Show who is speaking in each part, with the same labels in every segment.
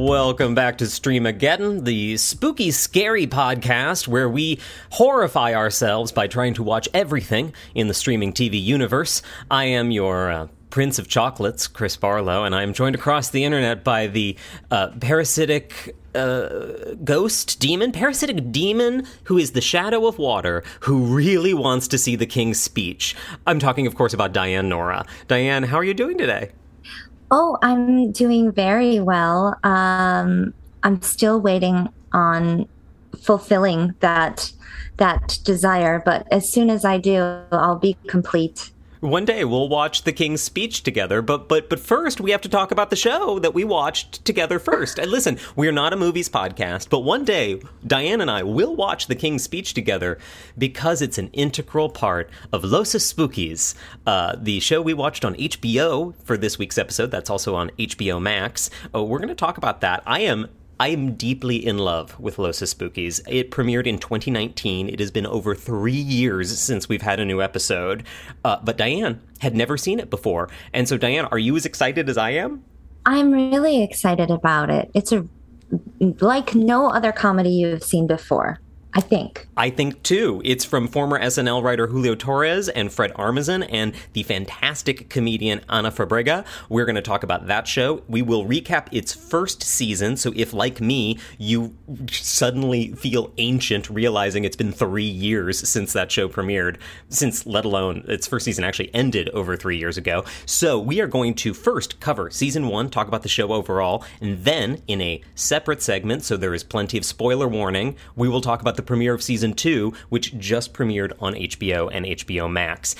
Speaker 1: Welcome back to Streamageddon, the spooky, scary podcast where we horrify ourselves by trying to watch everything in the streaming TV universe. I am your uh, Prince of Chocolates, Chris Barlow, and I am joined across the internet by the uh, parasitic uh, ghost demon, parasitic demon who is the shadow of water, who really wants to see the king's speech. I'm talking, of course, about Diane Nora. Diane, how are you doing today?
Speaker 2: Oh, I'm doing very well. Um, I'm still waiting on fulfilling that that desire, but as soon as I do, I'll be complete.
Speaker 1: One day we'll watch the King's speech together, but but but first we have to talk about the show that we watched together first. And listen, we're not a movies podcast, but one day Diane and I will watch the King's speech together because it's an integral part of Los Espookys, uh, the show we watched on HBO for this week's episode. That's also on HBO Max. Oh, we're going to talk about that. I am I am deeply in love with Los Espookys. It premiered in 2019. It has been over three years since we've had a new episode. Uh, but Diane had never seen it before. And so, Diane, are you as excited as I am?
Speaker 2: I'm really excited about it. It's a like no other comedy you've seen before. I think.
Speaker 1: I think too. It's from former SNL writer Julio Torres and Fred Armisen and the fantastic comedian Ana Fabrega. We're going to talk about that show. We will recap its first season. So if, like me, you suddenly feel ancient realizing it's been three years since that show premiered, since let alone its first season actually ended over three years ago. So we are going to first cover season one, talk about the show overall, and then in a separate segment, so there is plenty of spoiler warning, we will talk about the premiere of season two, which just premiered on HBO and HBO Max.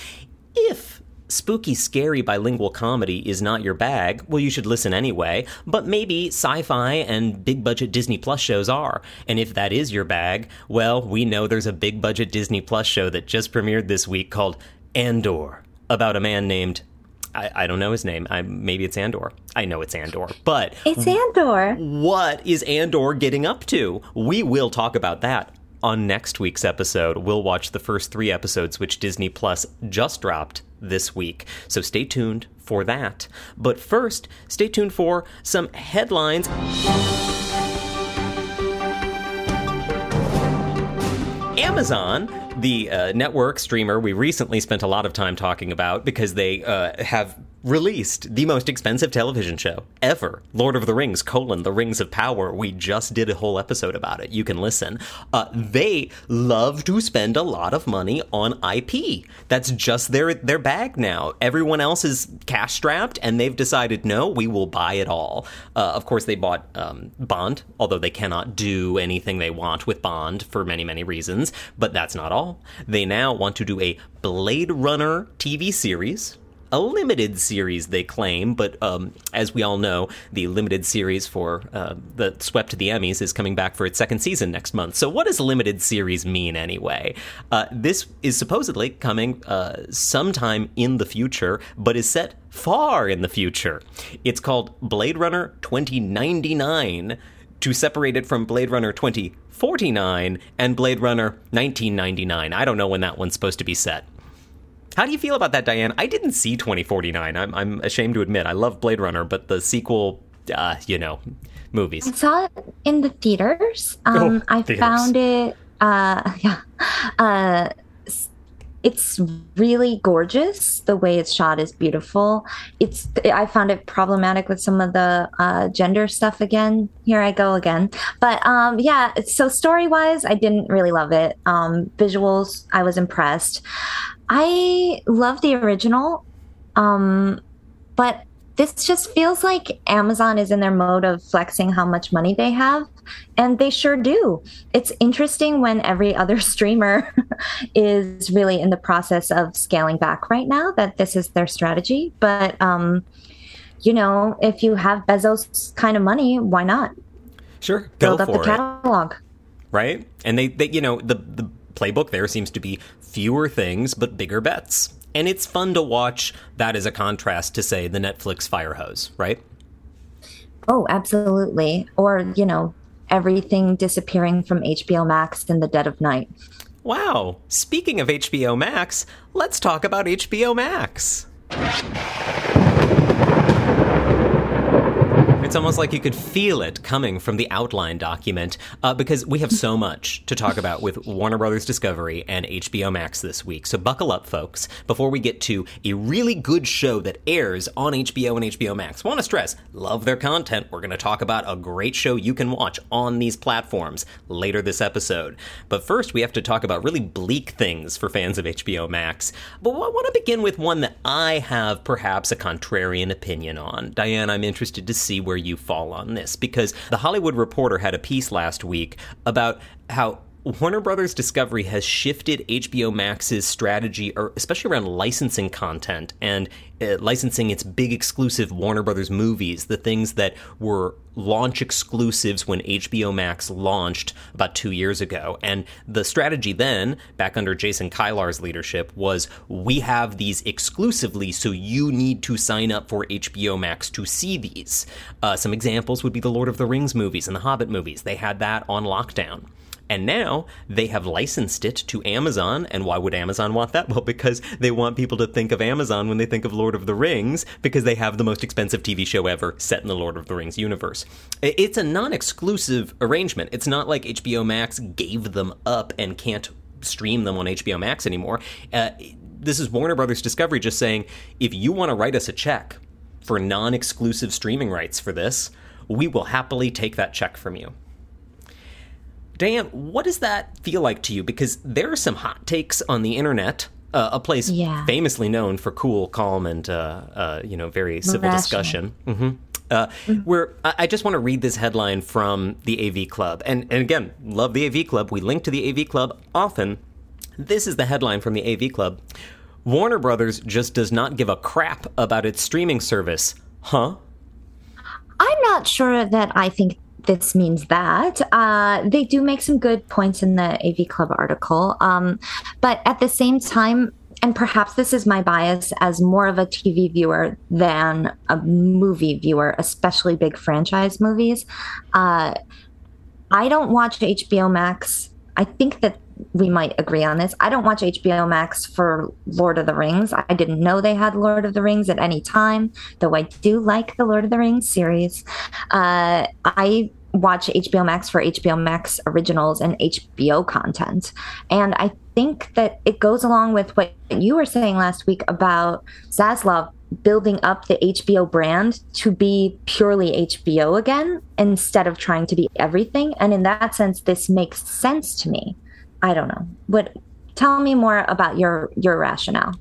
Speaker 1: If spooky, scary bilingual comedy is not your bag, well, you should listen anyway. But maybe sci fi and big budget Disney Plus shows are. And if that is your bag, well, we know there's a big budget Disney Plus show that just premiered this week called Andor about a man named. I, I don't know his name. I, maybe it's Andor. I know it's Andor. But
Speaker 2: It's Andor.
Speaker 1: what is Andor getting up to? We will talk about that on next week's episode. We'll watch the first three episodes, which Disney Plus just dropped this week. So stay tuned for that. But first, stay tuned for some headlines. Amazon, the uh, network streamer we recently spent a lot of time talking about because they uh, have released the most expensive television show ever lord of the rings colon the rings of power. We just did a whole episode about it. You can listen. Uh, they love to spend a lot of money on ip that's just their their bag now. Everyone else is cash strapped and they've decided no we will buy it all. Uh, of course they bought um, bond although they cannot do anything they want with bond for many many reasons but that's not all. They now want to do a blade runner tv series a limited series, they claim, but um, as we all know, the limited series for uh, that swept the Emmys is coming back for its second season next month. So, what does limited series mean anyway? Uh, this is supposedly coming uh, sometime in the future, but is set far in the future. It's called Blade Runner 2099 to separate it from Blade Runner 2049 and Blade Runner 1999. I don't know when that one's supposed to be set. How do you feel about that, Diane? I didn't see 2049. I'm, I'm ashamed to admit. I love Blade Runner, but the sequel, uh, you know, movies.
Speaker 2: I saw it in the theaters. Um,
Speaker 1: Oh,
Speaker 2: I
Speaker 1: theaters.
Speaker 2: found it. Uh, yeah. Uh, it's really gorgeous. The way it's shot is beautiful. It's. I found it problematic with some of the uh, gender stuff. Again, here I go again. But um, yeah. So story wise, I didn't really love it. Um, visuals, I was impressed. I love the original, um, but this just feels like Amazon is in their mode of flexing how much money they have, and they sure do. It's interesting when every other streamer is really in the process of scaling back right now that this is their strategy. But um, you know, if you have Bezos kind of money, why not
Speaker 1: Sure,
Speaker 2: build up the
Speaker 1: for it.
Speaker 2: catalog?
Speaker 1: right? And they, they you know, the the playbook there seems to be fewer things but bigger bets. And it's fun to watch that as a contrast to say the Netflix fire hose, right?
Speaker 2: Oh, absolutely. Or you know, everything disappearing from HBO Max in the dead of night.
Speaker 1: Wow. Speaking of HBO Max, let's talk about HBO Max. It's almost like you could feel it coming from the outline document uh, because we have so much to talk about with Warner Brothers Discovery and HBO Max this week. So buckle up, folks, before we get to a really good show that airs on HBO and HBO Max. Want to stress, love their content. We're going to talk about a great show you can watch on these platforms later this episode. But first, we have to talk about really bleak things for fans of HBO Max. But I want to begin with one that I have perhaps a contrarian opinion on. Diane, I'm interested to see where you fall on this. Because The Hollywood Reporter had a piece last week about how Warner Brothers Discovery has shifted HBO Max's strategy, especially around licensing content and uh, licensing its big exclusive Warner Brothers movies, the things that were launch exclusives when HBO Max launched about two years ago. And the strategy then, back under Jason Kilar's leadership, was we have these exclusively, so you need to sign up for HBO Max to see these. Uh, some examples would be the Lord of the Rings movies and the Hobbit movies. They had that on lockdown. And now they have licensed it to Amazon. And why would Amazon want that? Well, because they want people to think of Amazon when they think of Lord of the Rings, because they have the most expensive TV show ever set in the Lord of the Rings universe. It's a non exclusive arrangement. It's not like HBO Max gave them up and can't stream them on HBO Max anymore. Uh, this is Warner Brothers Discovery just saying if you want to write us a check for non exclusive streaming rights for this, we will happily take that check from you. Diane, what does that feel like to you? Because there are some hot takes on the internet, uh, a place yeah. famously known for cool, calm, and uh, uh, you know very civil Rational. discussion. Mm-hmm. Uh. Where I just want to read this headline from the AV Club, and and again, love the AV Club. We link to the AV Club often. This is the headline from the AV Club. Warner Brothers just does not give a crap about its streaming service, huh?
Speaker 2: I'm not sure that I think this means that. Uh, they do make some good points in the AV Club article. Um, but at the same time, and perhaps this is my bias as more of a TV viewer than a movie viewer, especially big franchise movies. Uh, I don't watch HBO Max. I think that we might agree on this. I don't watch HBO Max for Lord of the Rings. I didn't know they had Lord of the Rings at any time, though I do like the Lord of the Rings series. Uh, I watch HBO Max for HBO Max originals and HBO content. And I think that it goes along with what you were saying last week about Zaslav building up the HBO brand to be purely HBO again instead of trying to be everything. And in that sense, this makes sense to me. I don't know. What tell me more about your your rationale.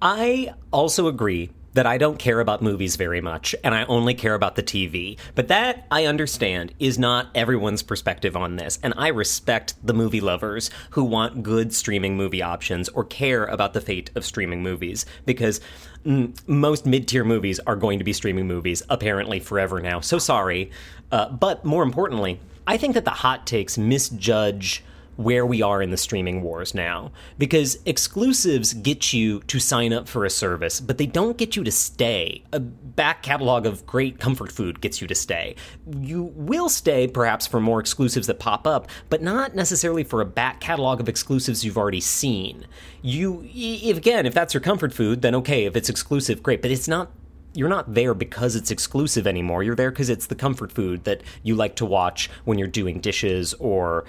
Speaker 1: I also agree that I don't care about movies very much and I only care about the TV. But that, I understand, is not everyone's perspective on this. And I respect the movie lovers who want good streaming movie options or care about the fate of streaming movies because mm, most mid tier movies are going to be streaming movies apparently forever now. So sorry. Uh, but more importantly, I think that the hot takes misjudge where we are in the streaming wars now. Because exclusives get you to sign up for a service, but they don't get you to stay. A back catalog of great comfort food gets you to stay. You will stay perhaps for more exclusives that pop up, but not necessarily for a back catalog of exclusives you've already seen. You, if, again, if that's your comfort food, then okay, if it's exclusive, great, but it's not you're not there because it's exclusive anymore. You're there because it's the comfort food that you like to watch when you're doing dishes or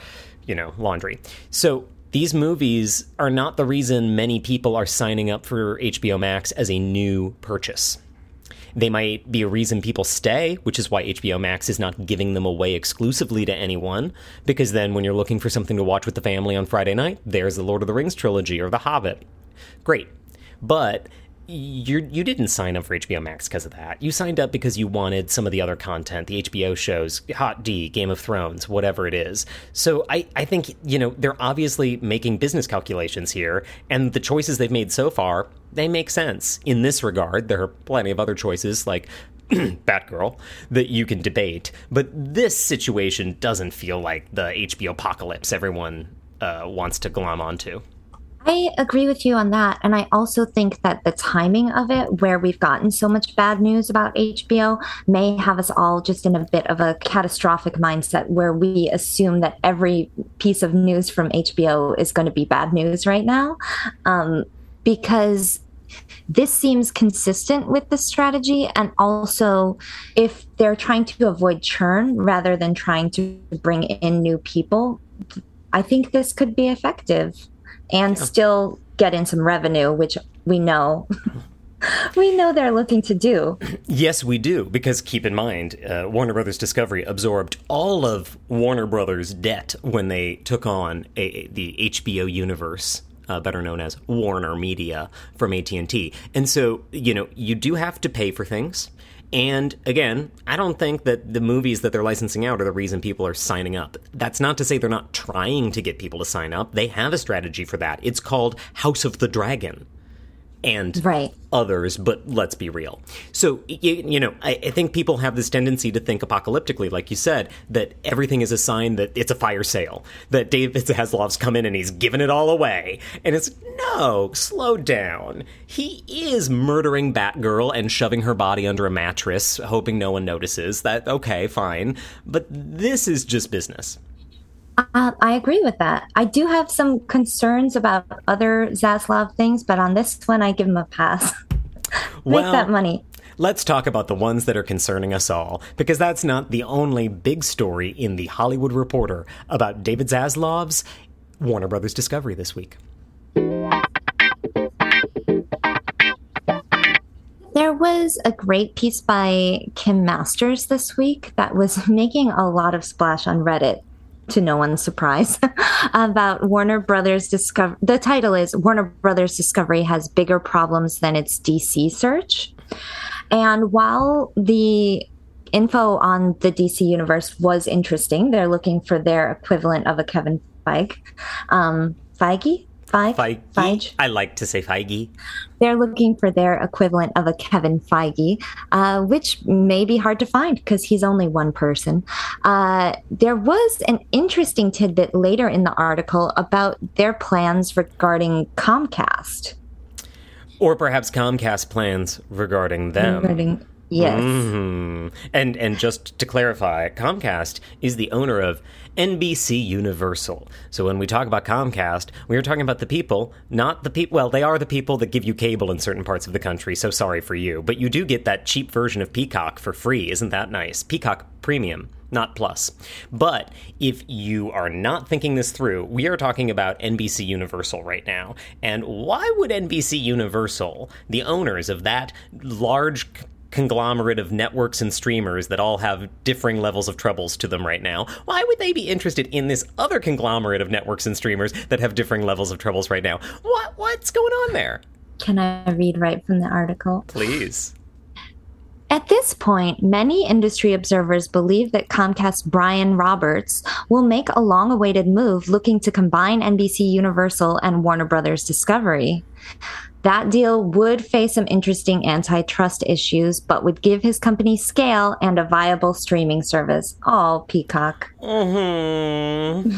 Speaker 1: you know, laundry. So these movies are not the reason many people are signing up for HBO Max as a new purchase. They might be a reason people stay, which is why HBO Max is not giving them away exclusively to anyone, because then when you're looking for something to watch with the family on Friday night, there's the Lord of the Rings trilogy or The Hobbit. Great. But you you didn't sign up for HBO Max because of that. You signed up because you wanted some of the other content, the HBO shows, Hot D, Game of Thrones, whatever it is. So I, I think, you know, they're obviously making business calculations here, and the choices they've made so far, they make sense. In this regard, there are plenty of other choices like Batgirl that you can debate, but this situation doesn't feel like the HBO apocalypse everyone uh, wants to glom onto.
Speaker 2: I agree with you on that. And I also think that the timing of it, where we've gotten so much bad news about HBO, may have us all just in a bit of a catastrophic mindset where we assume that every piece of news from HBO is going to be bad news right now. Um, because this seems consistent with the strategy. And also, if they're trying to avoid churn rather than trying to bring in new people, I think this could be effective and yeah. still get in some revenue, which we know. we know they're looking to do.
Speaker 1: Yes, we do, because keep in mind, uh, Warner Brothers Discovery absorbed all of Warner Brothers' debt when they took on a, the HBO universe uh, better known as Warner Media from AT&T. And so, you know, you do have to pay for things. And again, I don't think that the movies that they're licensing out are the reason people are signing up. That's not to say they're not trying to get people to sign up. They have a strategy for that. It's called House of the Dragon and
Speaker 2: right.
Speaker 1: others, but let's be real. So, you, you know, I, I, think people have this tendency to think apocalyptically, like you said, that everything is a sign that it's a fire sale, that David Zaslav's come in and he's given it all away. And it's, no, slow down. He is murdering Batgirl and shoving her body under a mattress, hoping no one notices. That, okay, fine. But this is just business.
Speaker 2: Uh, I agree with that. I do have some concerns about other Zaslav things, but on this one, I give him a pass. Make well, that money.
Speaker 1: Let's talk about the ones that are concerning us all, because that's not the only big story in the Hollywood Reporter about David Zaslav's Warner Brothers Discovery this week.
Speaker 2: There was a great piece by Kim Masters this week that was making a lot of splash on Reddit to no one's surprise, about Warner Brothers Discovery. The title is Warner Brothers Discovery has bigger problems than its DC search. And while the info on the DC universe was interesting, they're looking for their equivalent of a Kevin Feige. Um, Feige? Feige?
Speaker 1: Feige. Feige. I like to say Feige.
Speaker 2: They're looking for their equivalent of a Kevin Feige, uh, which may be hard to find because he's only one person. Uh, there was an interesting tidbit later in the article about their plans regarding Comcast.
Speaker 1: Or perhaps Comcast plans regarding them. Regarding,
Speaker 2: yes.
Speaker 1: Mm-hmm. And and just to clarify, Comcast is the owner of NBC Universal. So when we talk about Comcast, we are talking about the people, not the people. Well, they are the people that give you cable in certain parts of the country. So sorry for you, but you do get that cheap version of Peacock for free. Isn't that nice? Peacock Premium not plus. But if you are not thinking this through, we are talking about NBC Universal right now. And why would NBC Universal, the owners of that large conglomerate of networks and streamers that all have differing levels of troubles to them right now, why would they be interested in this other conglomerate of networks and streamers that have differing levels of troubles right now? What what's going on there?
Speaker 2: Can I read right from the article?
Speaker 1: Please.
Speaker 2: At this point, many industry observers believe that Comcast Brian Roberts will make a long awaited move looking to combine NBC Universal and Warner Brothers Discovery. That deal would face some interesting antitrust issues, but would give his company scale and a viable streaming service. All Peacock.
Speaker 1: Mm-hmm.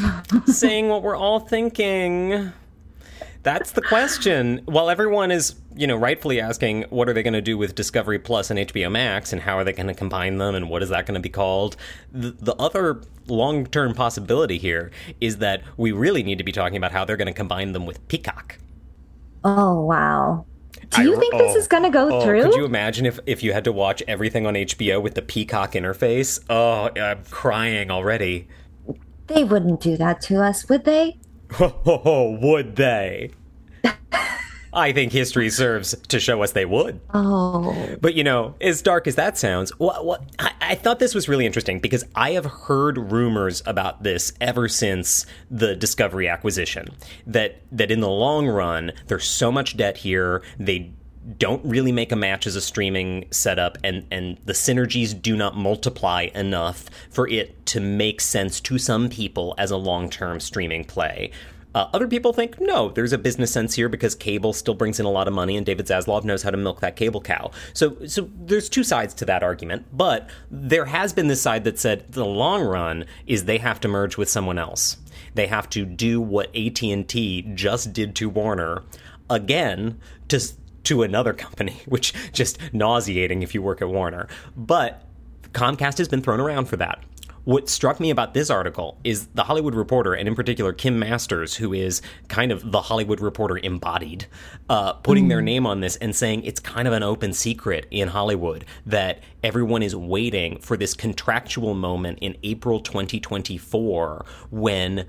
Speaker 1: Saying what we're all thinking. That's the question. While everyone is, you know, rightfully asking what are they going to do with Discovery Plus and HBO Max and how are they going to combine them and what is that going to be called? The, the other long-term possibility here is that we really need to be talking about how they're going to combine them with Peacock.
Speaker 2: Oh wow. Do you I, think this oh, is going to go
Speaker 1: oh,
Speaker 2: through?
Speaker 1: Could you imagine if, if you had to watch everything on HBO with the Peacock interface? Oh, I'm crying already.
Speaker 2: They wouldn't do that to us, would they?
Speaker 1: Oh, would they? I think history serves to show us they would.
Speaker 2: Oh.
Speaker 1: But you know, as dark as that sounds, what, what I, I, thought this was really interesting because I have heard rumors about this ever since the Discovery acquisition. That that in the long run, there's so much debt here. They don't really make a match as a streaming setup and and the synergies do not multiply enough for it to make sense to some people as a long-term streaming play uh, other people think, no, there's a business sense here because cable still brings in a lot of money and David Zaslav knows how to milk that cable cow. So, so there's two sides to that argument, but there has been this side that said the long run is they have to merge with someone else. They have to do what AT&T just did to Warner again to to another company, which just nauseating if you work at Warner. But Comcast has been thrown around for that. What struck me about this article is the Hollywood Reporter, and in particular Kim Masters, who is kind of the Hollywood Reporter embodied, uh, putting mm. their name on this and saying it's kind of an open secret in Hollywood that everyone is waiting for this contractual moment in April 2024 when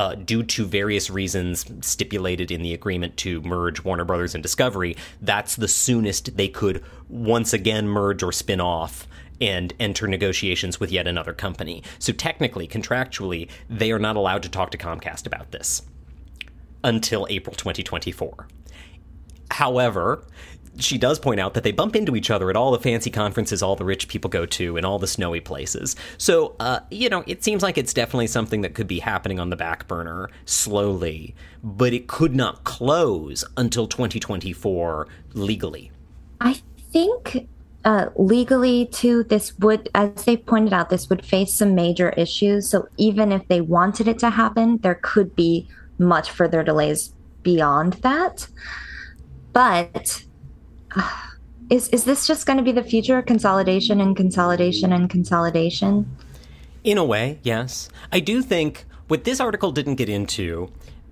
Speaker 1: uh, due to various reasons stipulated in the agreement to merge Warner Brothers and Discovery, that's the soonest they could once again merge or spin off and enter negotiations with yet another company. So technically, contractually, they are not allowed to talk to Comcast about this until April 2024. However, she does point out that they bump into each other at all the fancy conferences all the rich people go to and all the snowy places. So, uh, you know, it seems like it's definitely something that could be happening on the back burner slowly, but it could not close until 2024 legally.
Speaker 2: I think uh, legally too this would as they pointed out this would face some major issues so even if they wanted it to happen there could be much further delays beyond that but is is this just going to be the future of consolidation and consolidation and consolidation?
Speaker 1: In a way yes. I do think what this article didn't get into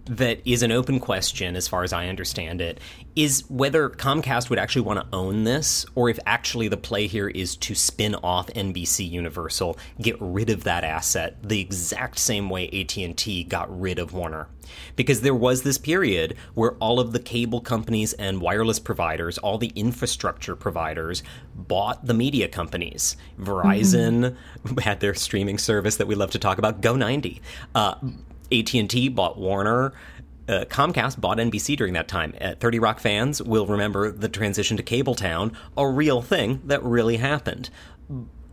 Speaker 1: that is an open question, as far as I understand it, is whether Comcast would actually want to own this, or if actually the play here is to spin off NBC Universal, get rid of that asset the exact same way AT&T got rid of Warner. Because there was this period where all of the cable companies and wireless providers, all the infrastructure providers, bought the media companies. Verizon mm-hmm. had their streaming service that we love to talk about, Go90. Uh, AT&T bought Warner. Uh, Comcast bought NBC during that time. Uh, 30 Rock fans will remember the transition to Cabletown, a real thing that really happened.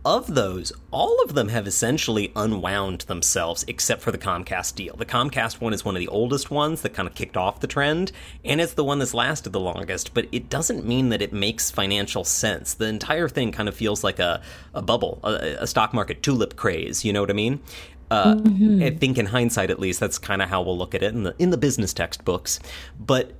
Speaker 1: Of those, all of them have essentially unwound themselves except for the Comcast deal. The Comcast one is one of the oldest ones that kind of kicked off the trend, and it's the one that's lasted the longest, but it doesn't mean that it makes financial sense. The entire thing kind of feels like a, a bubble, a, a stock market tulip craze, you know what I mean? Uh, mm-hmm. I think in hindsight, at least, that's kind of how we'll look at it in the in the business textbooks. But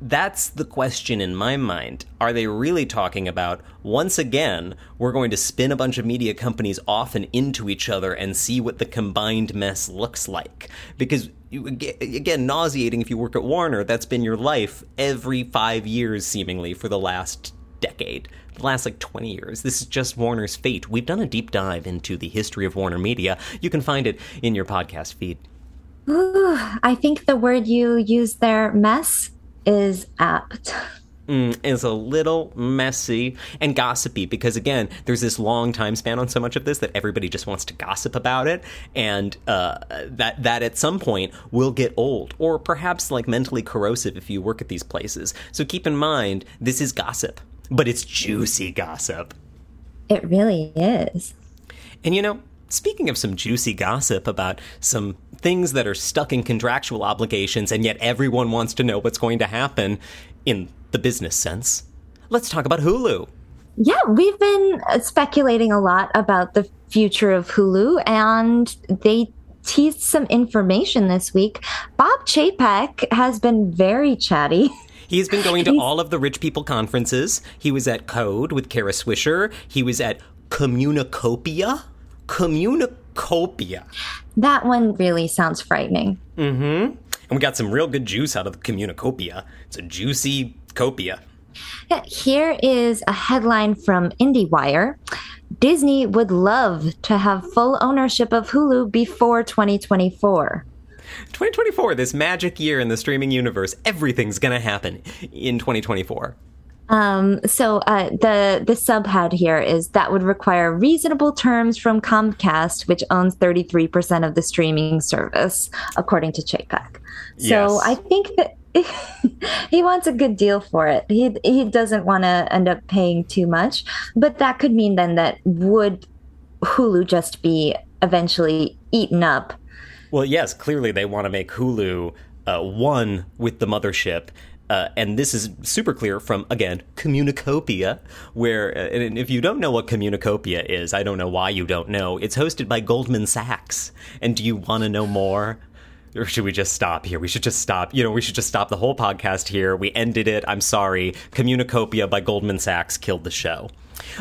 Speaker 1: that's the question in my mind. Are they really talking about once again we're going to spin a bunch of media companies off and into each other and see what the combined mess looks like? Because again, nauseating if you work at Warner, that's been your life every five years, seemingly for the last decade the last like 20 years. This is just Warner's fate. We've done a deep dive into the history of Warner Media. You can find it in your podcast feed.
Speaker 2: Ooh, I think the word you used there, mess, is apt.
Speaker 1: Mm, is a little messy and gossipy because again there's this long time span on so much of this that everybody just wants to gossip about it and uh, that that at some point will get old or perhaps like mentally corrosive if you work at these places so keep in mind this is gossip but it's juicy gossip.
Speaker 2: It really is.
Speaker 1: And you know, speaking of some juicy gossip about some things that are stuck in contractual obligations and yet everyone wants to know what's going to happen in the business sense, let's talk about Hulu.
Speaker 2: Yeah, we've been speculating a lot about the future of Hulu, and they teased some information this week. Bob Chapek has been very chatty.
Speaker 1: He's been going to all of the rich people conferences. He was at Code with Kara Swisher. He was at Communacopia. Communacopia.
Speaker 2: That one really sounds frightening.
Speaker 1: Mm-hmm. And we got some real good juice out of the Communacopia. It's a juicy copia.
Speaker 2: Here is a headline from IndieWire. Disney would love to have full ownership of Hulu before 2024.
Speaker 1: 2024, this magic year in the streaming universe, everything's going to happen in 2024.
Speaker 2: Um, so uh, the the subhead here is that would require reasonable terms from Comcast, which owns 33% of the streaming service, according to Chapek. So yes. I think that he wants a good deal for it. He he doesn't want to end up paying too much, but that could mean then that would Hulu just be eventually eaten up
Speaker 1: well, yes, clearly they want to make Hulu uh, one with the mothership. Uh, and this is super clear from again Communacopia, where uh, and if you don't know what Communacopia is, I don't know why you don't know. It's hosted by Goldman Sachs, and do you want to know more? Or should we just stop here? We should just stop. You know, we should just stop the whole podcast here. We ended it. I'm sorry. Communacopia by Goldman Sachs killed the show.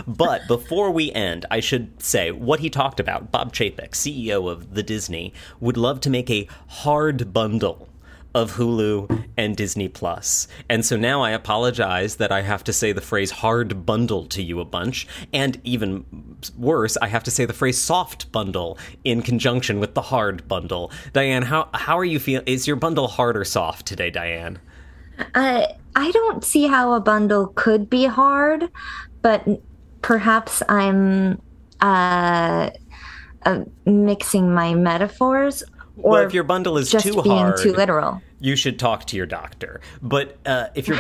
Speaker 1: But before we end, I should say what he talked about. Bob Chapek, CEO of the Disney, would love to make a hard bundle of Hulu and Disney Plus. And so now I apologize that I have to say the phrase hard bundle to you a bunch. And even worse, I have to say the phrase soft bundle in conjunction with the hard bundle. Diane, how, how are you feeling? Is your bundle hard or soft today, Diane?
Speaker 2: Uh, I don't see how a bundle could be hard, but perhaps I'm uh, uh, mixing my metaphors. Or
Speaker 1: well, if your bundle is
Speaker 2: just
Speaker 1: too
Speaker 2: being
Speaker 1: hard,
Speaker 2: too literal.
Speaker 1: you should talk to your doctor. But uh, if you're,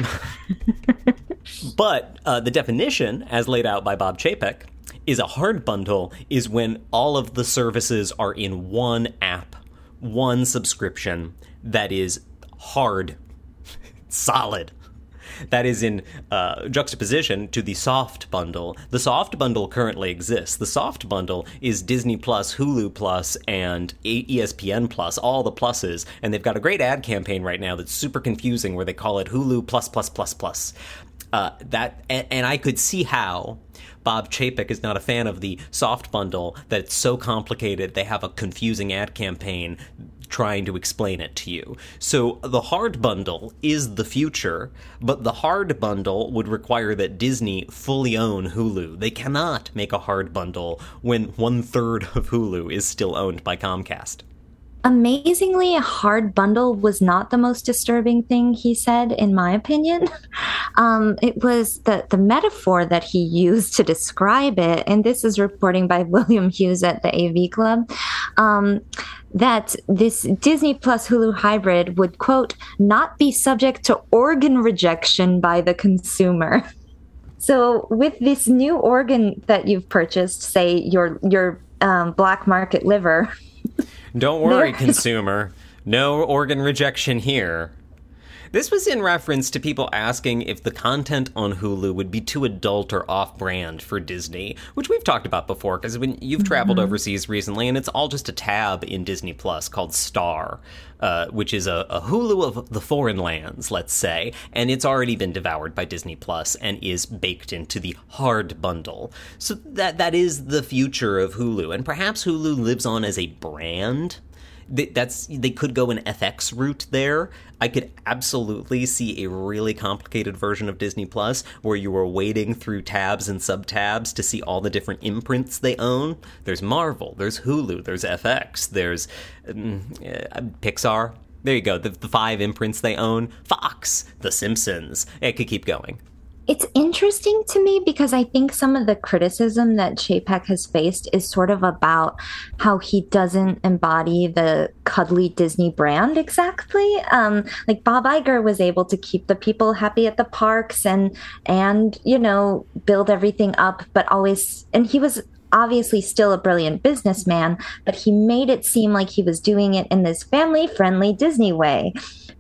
Speaker 1: but uh, the definition, as laid out by Bob Chapek, is a hard bundle is when all of the services are in one app, one subscription that is hard, solid that is in uh, juxtaposition to the soft bundle. The soft bundle currently exists. The soft bundle is Disney Plus, Hulu Plus, and ESPN Plus, all the pluses. And they've got a great ad campaign right now that's super confusing where they call it Hulu Plus Plus Plus Plus. Uh, that and, and I could see how Bob Chapek is not a fan of the soft bundle that it's so complicated they have a confusing ad campaign trying to explain it to you. So the hard bundle is the future, but the hard bundle would require that Disney fully own Hulu. They cannot make a hard bundle when one third of Hulu is still owned by Comcast.
Speaker 2: Amazingly, a hard bundle was not the most disturbing thing he said, in my opinion. Um, it was the, the metaphor that he used to describe it, and this is reporting by William Hughes at the AV Club. Um, that this Disney Plus Hulu hybrid would, quote, not be subject to organ rejection by the consumer. So, with this new organ that you've purchased, say your your um, black market liver,
Speaker 1: don't worry, consumer, no organ rejection here. This was in reference to people asking if the content on Hulu would be too adult or off brand for Disney, which we've talked about before because when you've traveled mm-hmm. overseas recently and it's all just a tab in Disney Plus called Star, uh, which is a, a, Hulu of the foreign lands, let's say, and it's already been devoured by Disney Plus and is baked into the hard bundle. So that that is the future of Hulu, and perhaps Hulu lives on as a brand that's they could go an FX route there. I could absolutely see a really complicated version of Disney Plus where you were wading through tabs and subtabs to see all the different imprints they own. There's Marvel, there's Hulu, there's FX, there's um, uh, Pixar. There you go, the, the five imprints they own. Fox, The Simpsons. It could keep going.
Speaker 2: It's interesting to me because I think some of the criticism that Chapek has faced is sort of about how he doesn't embody the cuddly Disney brand exactly. Um, like Bob Iger was able to keep the people happy at the parks and and you know build everything up, but always and he was obviously still a brilliant businessman, but he made it seem like he was doing it in this family friendly Disney way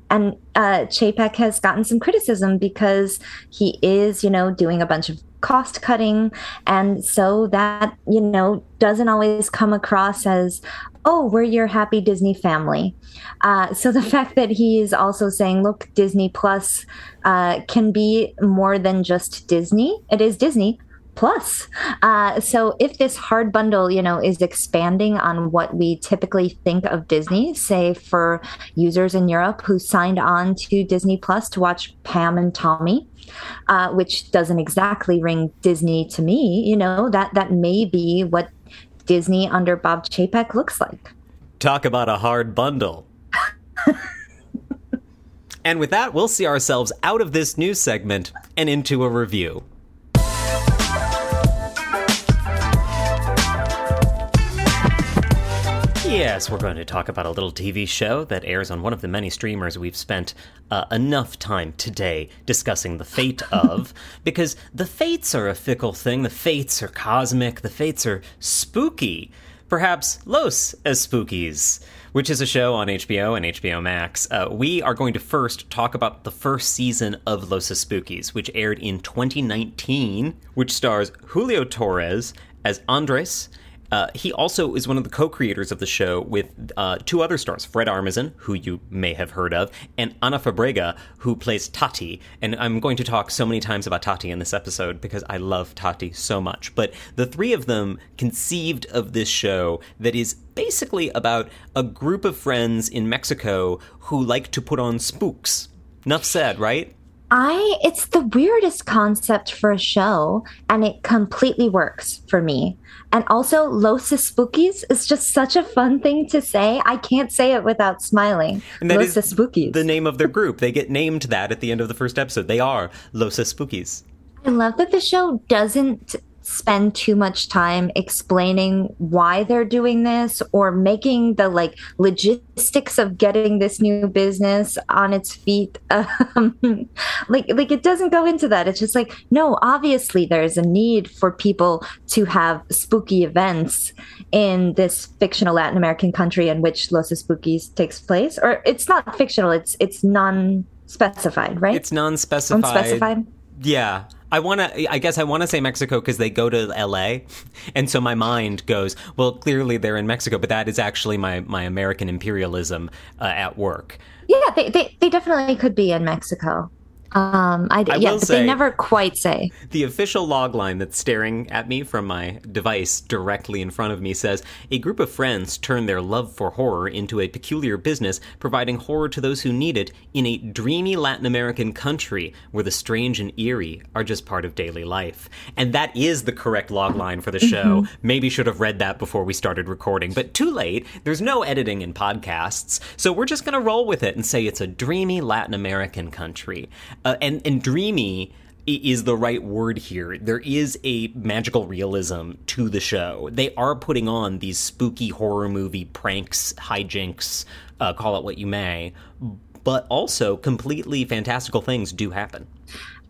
Speaker 2: and uh, Chapek has gotten some criticism because he is, you know, doing a bunch of cost cutting, and so that you know doesn't always come across as, oh, we're your happy Disney family. Uh, so the fact that he is also saying, look, Disney Plus uh, can be more than just Disney. It is Disney, plus. Uh, so if this hard bundle, you know, is expanding on what we typically think of Disney, say for users in Europe who signed on to Disney Plus to watch Pam and Tommy, uh, which doesn't exactly ring Disney to me, you know, that that may be what Disney under Bob Chapek looks like.
Speaker 1: Talk about a hard bundle. and with that, we'll see ourselves out of this news segment and into a review. Yes, we're going to talk about a little TV show that airs on one of the many streamers we've spent uh, enough time today discussing the fate of, because the fates are a fickle thing. The fates are cosmic. The fates are spooky. Perhaps Los Espookys, which is a show on HBO and HBO Max. Uh, we are going to first talk about the first season of Los Espookys, which aired in 2019, which stars Julio Torres as Andres Uh, he also is one of the co-creators of the show with uh, two other stars, Fred Armisen, who you may have heard of, and Ana Fabrega, who plays Tati. And I'm going to talk so many times about Tati in this episode because I love Tati so much. But the three of them conceived of this show that is basically about a group of friends in Mexico who like to put on spooks. Enough said, right?
Speaker 2: I it's the weirdest concept for a show and it completely works for me. And also Los Espookys is just such a fun thing to say. I can't say it without smiling.
Speaker 1: And that
Speaker 2: Los
Speaker 1: is
Speaker 2: Spookies.
Speaker 1: the name of their group. They get named that at the end of the first episode. They are Los Espookys.
Speaker 2: I love that the show doesn't spend too much time explaining why they're doing this or making the like logistics of getting this new business on its feet um, like like it doesn't go into that. It's just like no obviously there's a need for people to have spooky events in this fictional latin american country in which los Espookys takes place. Or it's not fictional it's it's non specified right?
Speaker 1: It's non-specified.
Speaker 2: unspecified
Speaker 1: Yeah. I want to I guess I want to say Mexico cuz they go to LA. And so my mind goes, well, clearly they're in Mexico, but that is actually my my American imperialism uh, at work.
Speaker 2: Yeah, they, they, they definitely could be in Mexico. Um, I,
Speaker 1: I
Speaker 2: yeah, but
Speaker 1: say-
Speaker 2: they never quite say.
Speaker 1: The official log line that's staring at me from my device directly in front of me says A group of friends turn their love for horror into a peculiar business, providing horror to those who need it in a dreamy Latin American country where the strange and eerie are just part of daily life. And that is the correct log line for the show. Maybe should have read that before we started recording, but too late. There's no editing in podcasts, so we're just going to roll with it and say it's a dreamy Latin American country. Uh, and, and dreamy is the right word here. There is a magical realism to the show. They are putting on these spooky horror movie pranks, hijinks, uh, call it what you may, but also completely fantastical things do happen,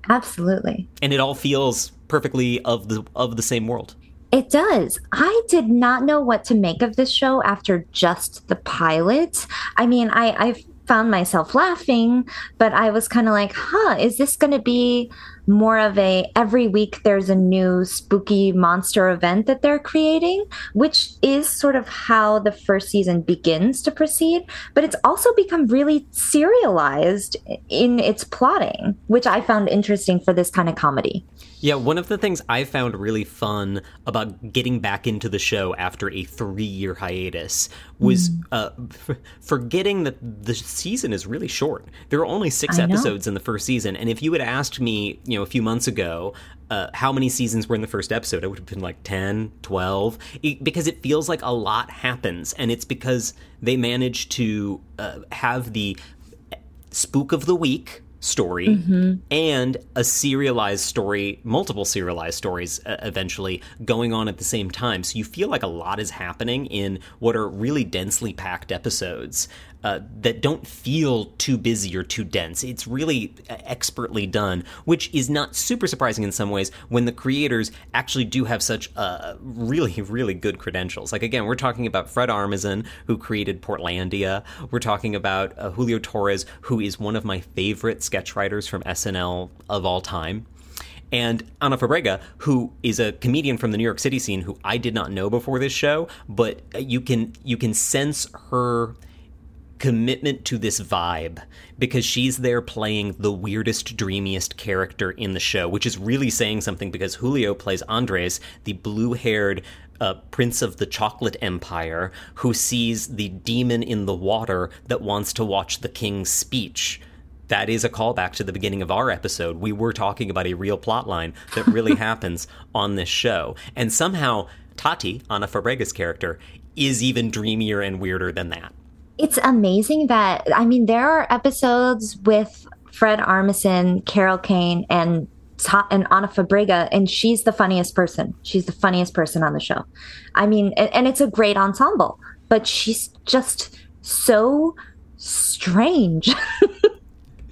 Speaker 2: Absolutely.
Speaker 1: and it all feels perfectly of the of the same world.
Speaker 2: It does. I did not know what to make of this show after just the pilot. I mean, I, I found myself laughing, but I was kind of like, huh, is this going to be more of a every week there's a new spooky monster event that they're creating, which is sort of how the first season begins to proceed. But it's also become really serialized in its plotting, which I found interesting for this kind of comedy.
Speaker 1: Yeah, one of the things I found really fun about getting back into the show after a three year hiatus was uh, f- forgetting that the season is really short. There are only six
Speaker 2: I know.
Speaker 1: episodes in the first season, and if you had asked me, you know, a few months ago, uh, how many seasons were in the first episode, it would have been like 10, 12, it, because it feels like a lot happens, and it's because they managed to uh, have the spook of the week story and a serialized story, multiple serialized stories uh, eventually going on at the same time. So you feel like a lot is happening in what are really densely packed episodes. Uh, that don't feel too busy or too dense. It's really uh, expertly done, which is not super surprising in some ways when the creators actually do have such uh, really, really good credentials. Like, again, we're talking about Fred Armisen, who created Portlandia. We're talking about uh, Julio Torres, who is one of my favorite sketch writers from SNL of all time. And Ana Fabrega, who is a comedian from the New York City scene, who I did not know before this show, but uh, you can you can sense her commitment to this vibe because she's there playing the weirdest, dreamiest character in the show, which is really saying something because Julio plays Andres, the blue haired uh, prince of the chocolate empire, who sees the demon in the water that wants to watch the king's speech. That is a callback to the beginning of our episode. We were talking about a real plot line that really happens on this show. And somehow, Tati, Ana Fabrega's character, is even dreamier and weirder than that.
Speaker 2: It's amazing that I mean there are episodes with Fred Armisen, Carol Kane, and and Ana Fabrega, and she's the funniest person. She's the funniest person on the show. I mean, and, and it's a great ensemble, but she's just so strange.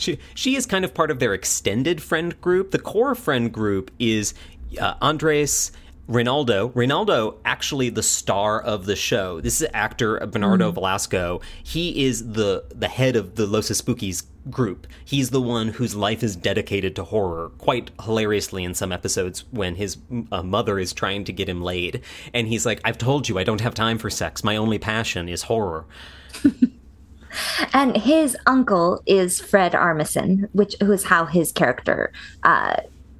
Speaker 1: She she is kind of part of their extended friend group. The core friend group is uh, Andres, Renaldo, Renaldo, actually the star of the show. This is actor Bernardo
Speaker 2: Mm-hmm.
Speaker 1: Velasco. He is the the head of the Los Espookys group. He's the one whose life is dedicated to horror. Quite hilariously in some episodes when his uh, mother is trying to get him laid, and he's like, "I've told you I don't have time for sex. My only passion is horror."
Speaker 2: And his uncle is Fred Armisen, which who is how his character uh,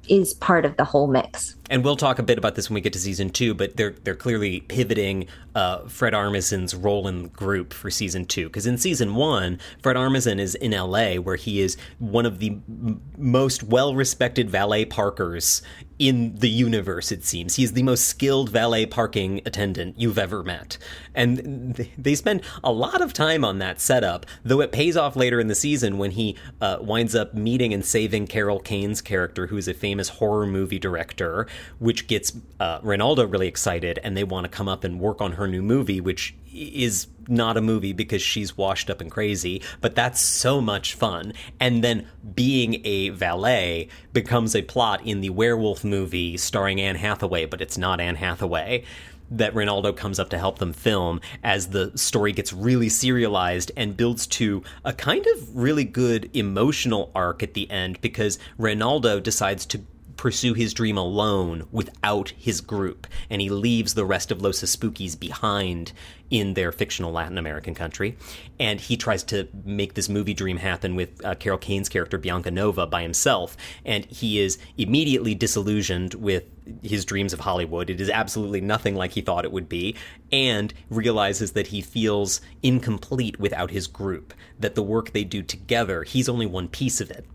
Speaker 2: is part of the whole mix.
Speaker 1: And we'll talk a bit about this when we get to season two. But they're they're clearly pivoting uh, Fred Armisen's role in the group for season two because in season one, Fred Armisen is in L.A. where he is one of the m- most well respected valet parkers in the universe. It seems he's the most skilled valet parking attendant you've ever met, and th- they spend a lot of time on that setup. Though it pays off later in the season when he uh, winds up meeting and saving Carol Kane's character, who is a famous horror movie director, which gets uh, Renaldo really excited, and they want to come up and work on her new movie, which is not a movie because she's washed up and crazy, but that's so much fun. And then being a valet becomes a plot in the werewolf movie starring Anne Hathaway, but it's not Anne Hathaway. That Renaldo comes up to help them film as the story gets really serialized and builds to a kind of really good emotional arc at the end because Renaldo decides to pursue his dream alone without his group, and he leaves the rest of Los Espookys behind in their fictional Latin American country. And he tries to make this movie dream happen with uh, Carol Kane's character Bianca Nova by himself, and he is immediately disillusioned with his dreams of Hollywood. It is absolutely nothing like he thought it would be, and realizes that he feels incomplete without his group, that the work they do together, he's only one piece of it.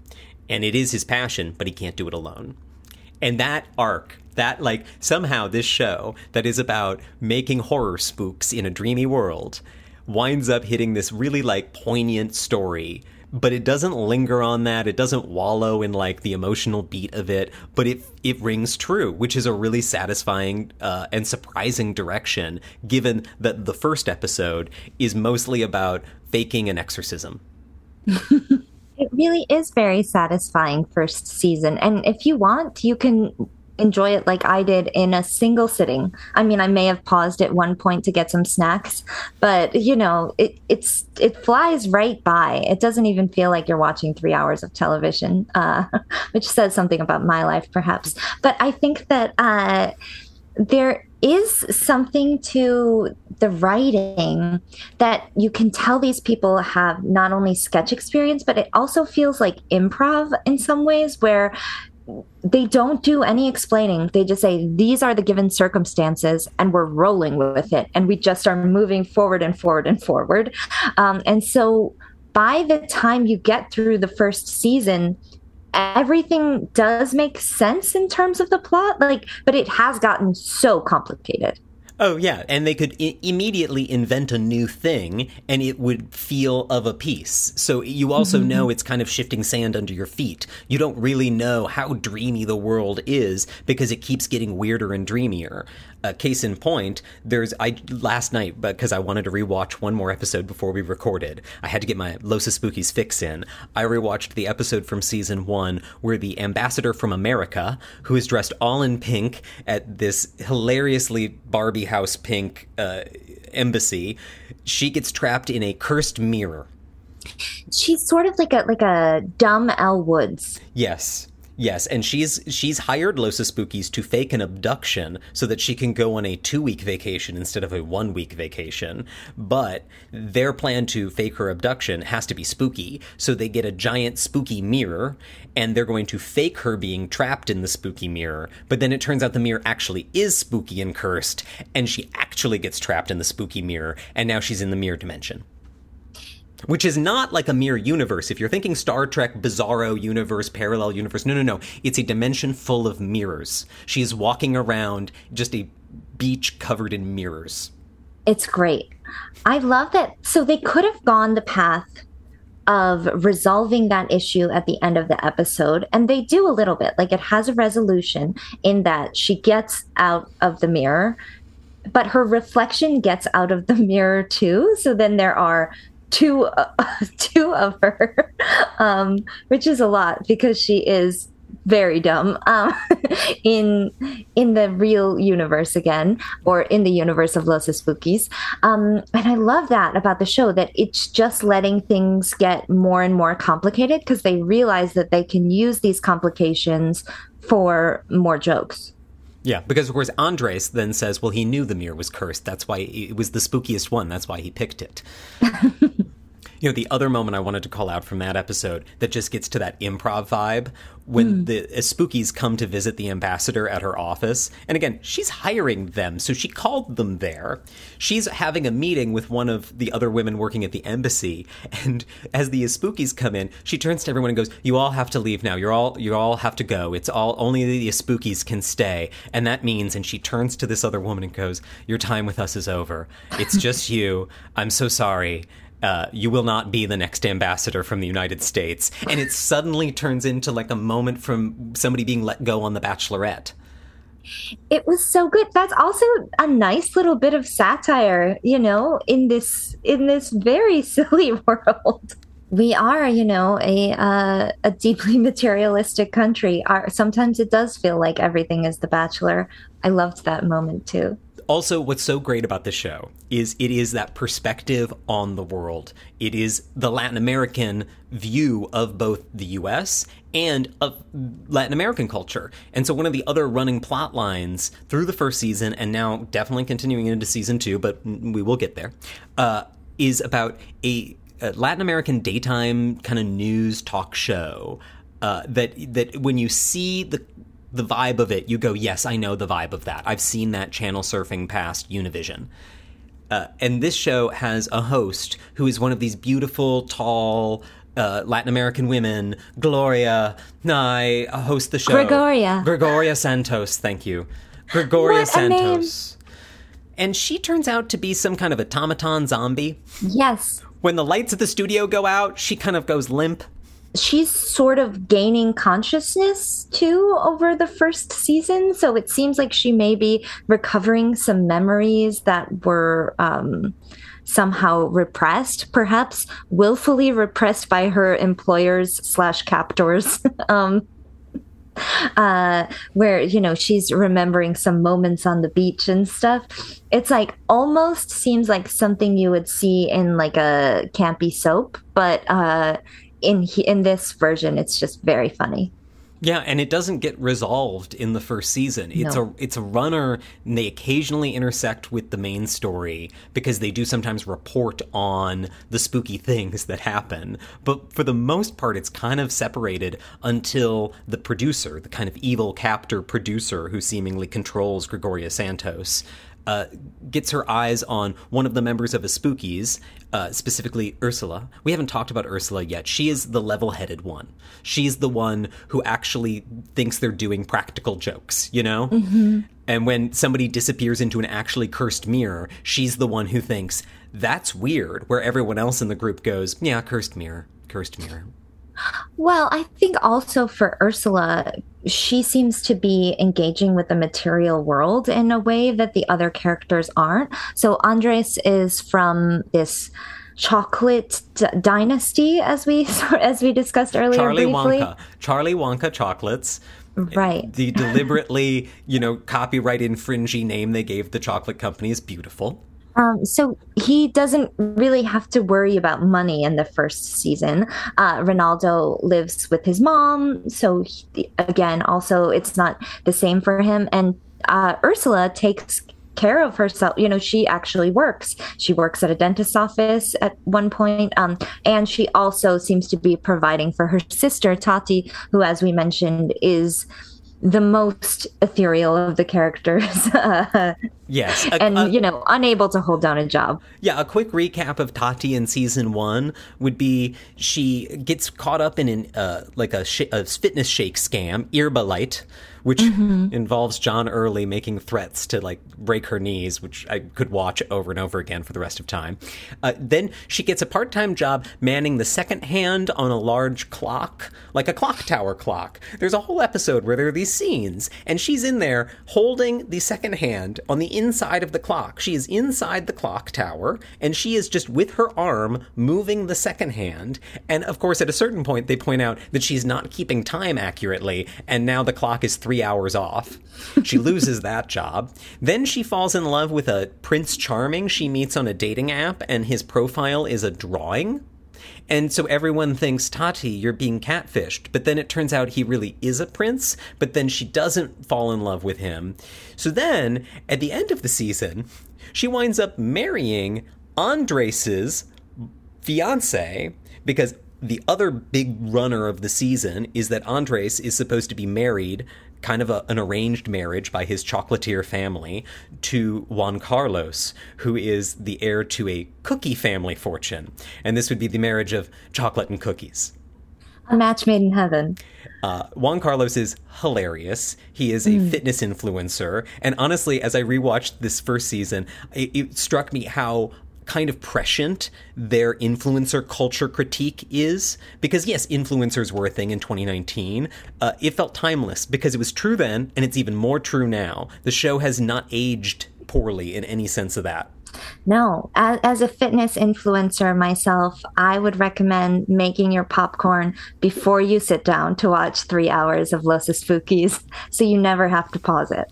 Speaker 1: And it is his passion, but he can't do it alone. And that arc, that like somehow this show that is about making horror spooks in a dreamy world winds up hitting this really like poignant story. But it doesn't linger on that. It doesn't wallow in like the emotional beat of it. But it it rings true, which is a really satisfying uh, and surprising direction, given that the first episode is mostly about faking an exorcism.
Speaker 2: It really is very satisfying first season. And if you want, you can enjoy it like I did in a single sitting. I mean, I may have paused at one point to get some snacks, but you know, it it's it flies right by. It doesn't even feel like you're watching three hours of television, uh, which says something about my life, perhaps. But I think that uh, there is something to the writing that you can tell these people have not only sketch experience, but it also feels like improv in some ways where they don't do any explaining. They just say, these are the given circumstances, and we're rolling with it. And we just are moving forward and forward and forward. Um, and so by the time you get through the first season, everything does make sense in terms of the plot. Like, but it has gotten so complicated.
Speaker 1: Oh, yeah. And they could I- immediately invent a new thing and it would feel of a piece. So you also mm-hmm. know it's kind of shifting sand under your feet. You don't really know how dreamy the world is because it keeps getting weirder and dreamier. Uh, case in point, there's I last night because I wanted to rewatch one more episode before we recorded. I had to get my Los Espookys fix in. I rewatched the episode from season one where the ambassador from America, who is dressed all in pink at this hilariously Barbie house pink uh, embassy, she gets trapped in a cursed mirror.
Speaker 2: She's sort of like a like a dumb Elle Woods.
Speaker 1: Yes. Yes, and she's she's hired Los Espookys to fake an abduction so that she can go on a two week vacation instead of a one week vacation. But their plan to fake her abduction has to be spooky, so they get a giant spooky mirror, and they're going to fake her being trapped in the spooky mirror. But then it turns out the mirror actually is spooky and cursed, and she actually gets trapped in the spooky mirror, and now she's in the mirror dimension which is not like a mere universe. If you're thinking Star Trek, bizarro universe, parallel universe, no, no, no. It's a dimension full of mirrors. She's walking around just a beach covered in mirrors.
Speaker 2: It's great. I love that. So they could have gone the path of resolving that issue at the end of the episode, and they do a little bit. Like it has a resolution in that she gets out of the mirror, but her reflection gets out of the mirror too. So then there are two uh, two of her um which is a lot because she is very dumb um, in in the real universe again, or in the universe of Los Espookys. Um, and I love that about the show that it's just letting things get more and more complicated because they realize that they can use these complications for more jokes.
Speaker 1: Yeah, because of course Andres then says, "Well, he knew the mirror was cursed. That's why it was the spookiest one. That's why he picked it." you know, the other moment I wanted to call out from that episode that just gets to that improv vibe when mm. the spookies come to visit the ambassador at her office. And again, she's hiring them, so she called them there. She's having a meeting with one of the other women working at the embassy, and as the spookies come in, she turns to everyone and goes, "You all have to leave now. You're all you all have to go. It's all only the spookies can stay." And that means and she turns to this other woman and goes, "Your time with us is over. It's just you. I'm so sorry." Uh, you will not be the next ambassador from the United States. And it suddenly turns into like a moment from somebody being let go on The Bachelorette.
Speaker 2: It was so good. That's also a nice little bit of satire, you know, in this in this very silly world. We are, you know, a uh, a deeply materialistic country. Our, sometimes it does feel like everything is The Bachelor. I loved that moment too
Speaker 1: also what's so great about the show is it is that perspective on the world. It is the latin american view of both the us and of latin american culture. And so one of the other running plot lines through the first season and now definitely continuing into season two but we will get there, uh, is about a, a latin american daytime kind of news talk show uh, that that when you see the the vibe of it, you go, yes, I know the vibe of that. I've seen that channel surfing past Univision. Uh, and this show has a host who is one of these beautiful, tall, uh, Latin American women, Gloria. I host the show.
Speaker 2: Gregoria.
Speaker 1: Gregoria Santos, thank you. Gregoria Santos. And she turns out to be some kind of automaton zombie.
Speaker 2: Yes.
Speaker 1: When the lights at the studio go out, she kind of goes limp
Speaker 2: she's sort of gaining consciousness too over the first season. So it seems like she may be recovering some memories that were um, somehow repressed, perhaps willfully repressed by her employers slash captors. um, uh, where you know she's remembering some moments on the beach and stuff. It's like almost seems like something you would see in like a campy soap, but uh, in in this version, it's just very funny.
Speaker 1: Yeah, and it doesn't get resolved in the first season. It's no. a it's a runner and they occasionally intersect with the main story because they do sometimes report on the spooky things that happen. But for the most part it's kind of separated until the producer, the kind of evil captor producer who seemingly controls Gregoria Santos, uh, gets her eyes on one of the members of the Spookies, uh, specifically Ursula. We haven't talked about Ursula yet. She is the level headed one. She's the one who actually thinks they're doing practical jokes, you know? Mm-hmm. And when somebody disappears into an actually cursed mirror, she's the one who thinks, that's weird, where everyone else in the group goes, yeah, cursed mirror, cursed mirror.
Speaker 2: Well, I think also for Ursula, she seems to be engaging with the material world in a way that the other characters aren't. So Andres is from this chocolate d- dynasty, as we as we discussed earlier.
Speaker 1: Charlie
Speaker 2: briefly.
Speaker 1: Wonka, Charlie Wonka chocolates.
Speaker 2: Right.
Speaker 1: The deliberately, you know, copyright infringy name they gave the chocolate company is beautiful.
Speaker 2: Um, so he doesn't really have to worry about money in the first season. Uh, Renaldo lives with his mom, so he, again, also it's not the same for him. And uh, Ursula takes care of herself. You know, she actually works. She works at a dentist's office at one point, um, and she also seems to be providing for her sister Tati, who, as we mentioned, is the most ethereal of the characters.
Speaker 1: yes.
Speaker 2: A, and, a, you know, unable to hold down a job.
Speaker 1: Yeah, a quick recap of Tati in season one would be she gets caught up in an, uh, like a, sh- a fitness shake scam, Herbalife, which mm-hmm. involves John Early making threats to like break her knees, which I could watch over and over again for the rest of time. Uh, then she gets a part time job manning the second hand on a large clock, like a clock tower clock. There's a whole episode where there are these scenes, and she's in there holding the second hand on the inside of the clock. She is inside the clock tower, and she is just with her arm moving the second hand. And of course, at a certain point, they point out that she's not keeping time accurately, and now the clock is three hours off. She loses that job. Then she falls in love with a Prince Charming she meets on a dating app, and his profile is a drawing and so everyone thinks, Tati, you're being catfished. But then it turns out he really is a prince, but then she doesn't fall in love with him. So then, at the end of the season, she winds up marrying Andres's fiance because the other big runner of the season is that Andres is supposed to be married kind of a, an arranged marriage by his chocolatier family to Juan Carlos, who is the heir to a cookie family fortune. And this would be the marriage of chocolate and cookies.
Speaker 2: A match made in heaven.
Speaker 1: Uh, Juan Carlos is hilarious. He is a mm. fitness influencer. And honestly, as I rewatched this first season, it, it struck me how kind of prescient their influencer culture critique is. Because, yes, influencers were a thing in 2019. Uh, it felt timeless because it was true then, and it's even more true now. The show has not aged poorly in any sense of that.
Speaker 2: No, as, as, a fitness influencer myself, I would recommend making your popcorn before you sit down to watch three hours of Los Espookys so you never have to pause it.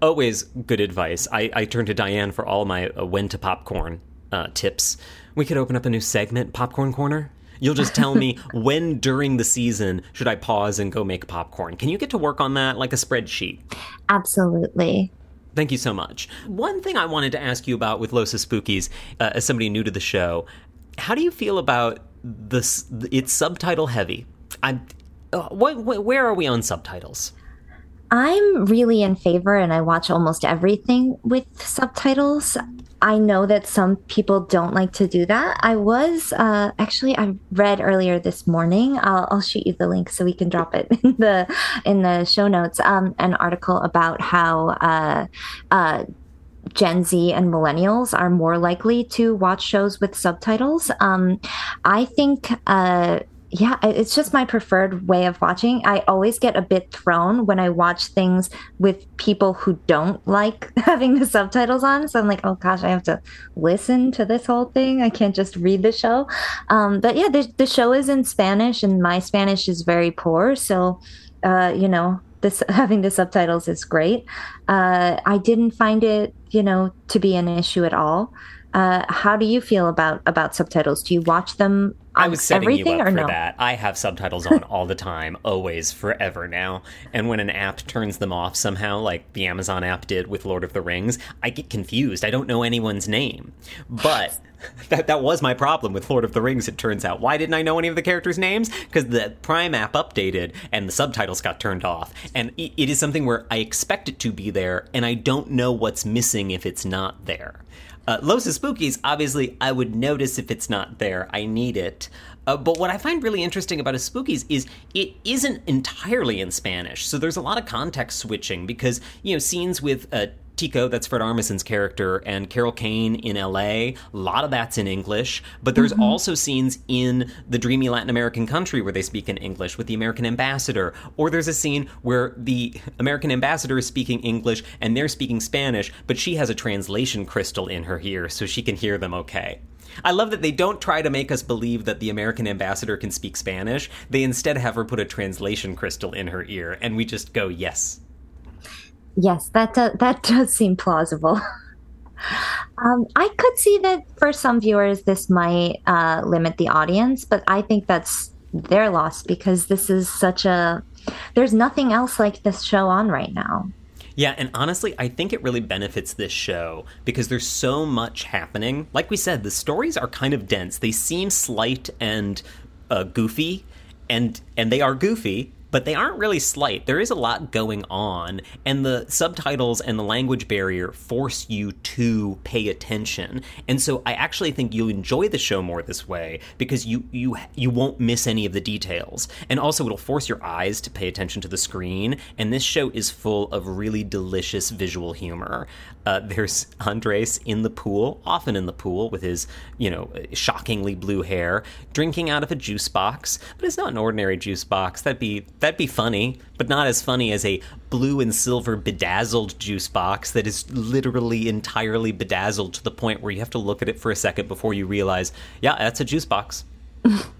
Speaker 1: Always good advice. I, I turn to Diane for all my uh, when to popcorn uh, tips. We could open up a new segment, Popcorn Corner. You'll just tell me when during the season should I pause and go make popcorn. Can you get to work on that like a spreadsheet? Absolutely. Thank you so much. One thing I wanted to ask you about with Los Espookys, uh, as somebody new to the show, how do you feel about this? It's subtitle heavy. I, uh, what, where are we on subtitles?
Speaker 2: I'm really in favor, and I watch almost everything with subtitles. I know that some people don't like to do that. I was uh, actually I read earlier this morning. I'll, I'll, shoot you the link so we can drop it in the in the show notes. Um, an article about how. Uh, uh, Gen Z and millennials are more likely to watch shows with subtitles. Um, I think uh, yeah, it's just my preferred way of watching. I always get a bit thrown when I watch things with people who don't like having the subtitles on. So I'm like, oh gosh, I have to listen to this whole thing. I can't just read the show. Um, but yeah, the, the show is in Spanish, and my Spanish is very poor. So, uh, you know, this having the subtitles is great. Uh, I didn't find it, you know, to be an issue at all. Uh, how do you feel about about subtitles? Do you watch them?
Speaker 1: I was setting you up for no? that. I have subtitles on all the time, always, forever now. And when an app turns them off somehow, like the Amazon app did with Lord of the Rings, I get confused. I don't know anyone's name. But that that was my problem with Lord of the Rings. It turns out. Why didn't I know any of the characters' names? Because the Prime app updated and the subtitles got turned off. And it, it is something where I expect it to be there, and I don't know what's missing if it's not there. Uh, Los Espookys, obviously, I would notice if it's not there. I need it. Uh, but what I find really interesting about a Spookies is it isn't entirely in Spanish. So there's a lot of context switching because, you know, scenes with uh, Tico, that's Fred Armisen's character, and Carol Kane in LA. A lot of that's in English, but there's mm-hmm. also scenes in the dreamy Latin American country where they speak in English with the American ambassador, or there's a scene where the American ambassador is speaking English and they're speaking Spanish, but she has a translation crystal in her ear so she can hear them okay. I love that they don't try to make us believe that the American ambassador can speak Spanish. They instead have her put a translation crystal in her ear, and we just go, yes,
Speaker 2: Yes, that does, that does seem plausible. um, I could see that for some viewers, this might uh, limit the audience, but I think that's their loss because this is such a. There's nothing else like this show on right now.
Speaker 1: Yeah, and honestly, I think it really benefits this show because there's so much happening. Like we said, the stories are kind of dense. They seem slight and uh, goofy, and and they are goofy, but they aren't really slight. There is a lot going on, and the subtitles and the language barrier force you to pay attention. And so I actually think you'll enjoy the show more this way because you you you won't miss any of the details. And also it'll force your eyes to pay attention to the screen, and this show is full of really delicious visual humor. Uh, there's Andres in the pool, often in the pool with his, you know, shockingly blue hair, drinking out of a juice box, but it's not an ordinary juice box. That'd be That'd be funny, but not as funny as a blue and silver bedazzled juice box that is literally entirely bedazzled to the point where you have to look at it for a second before you realize, yeah, that's a juice box.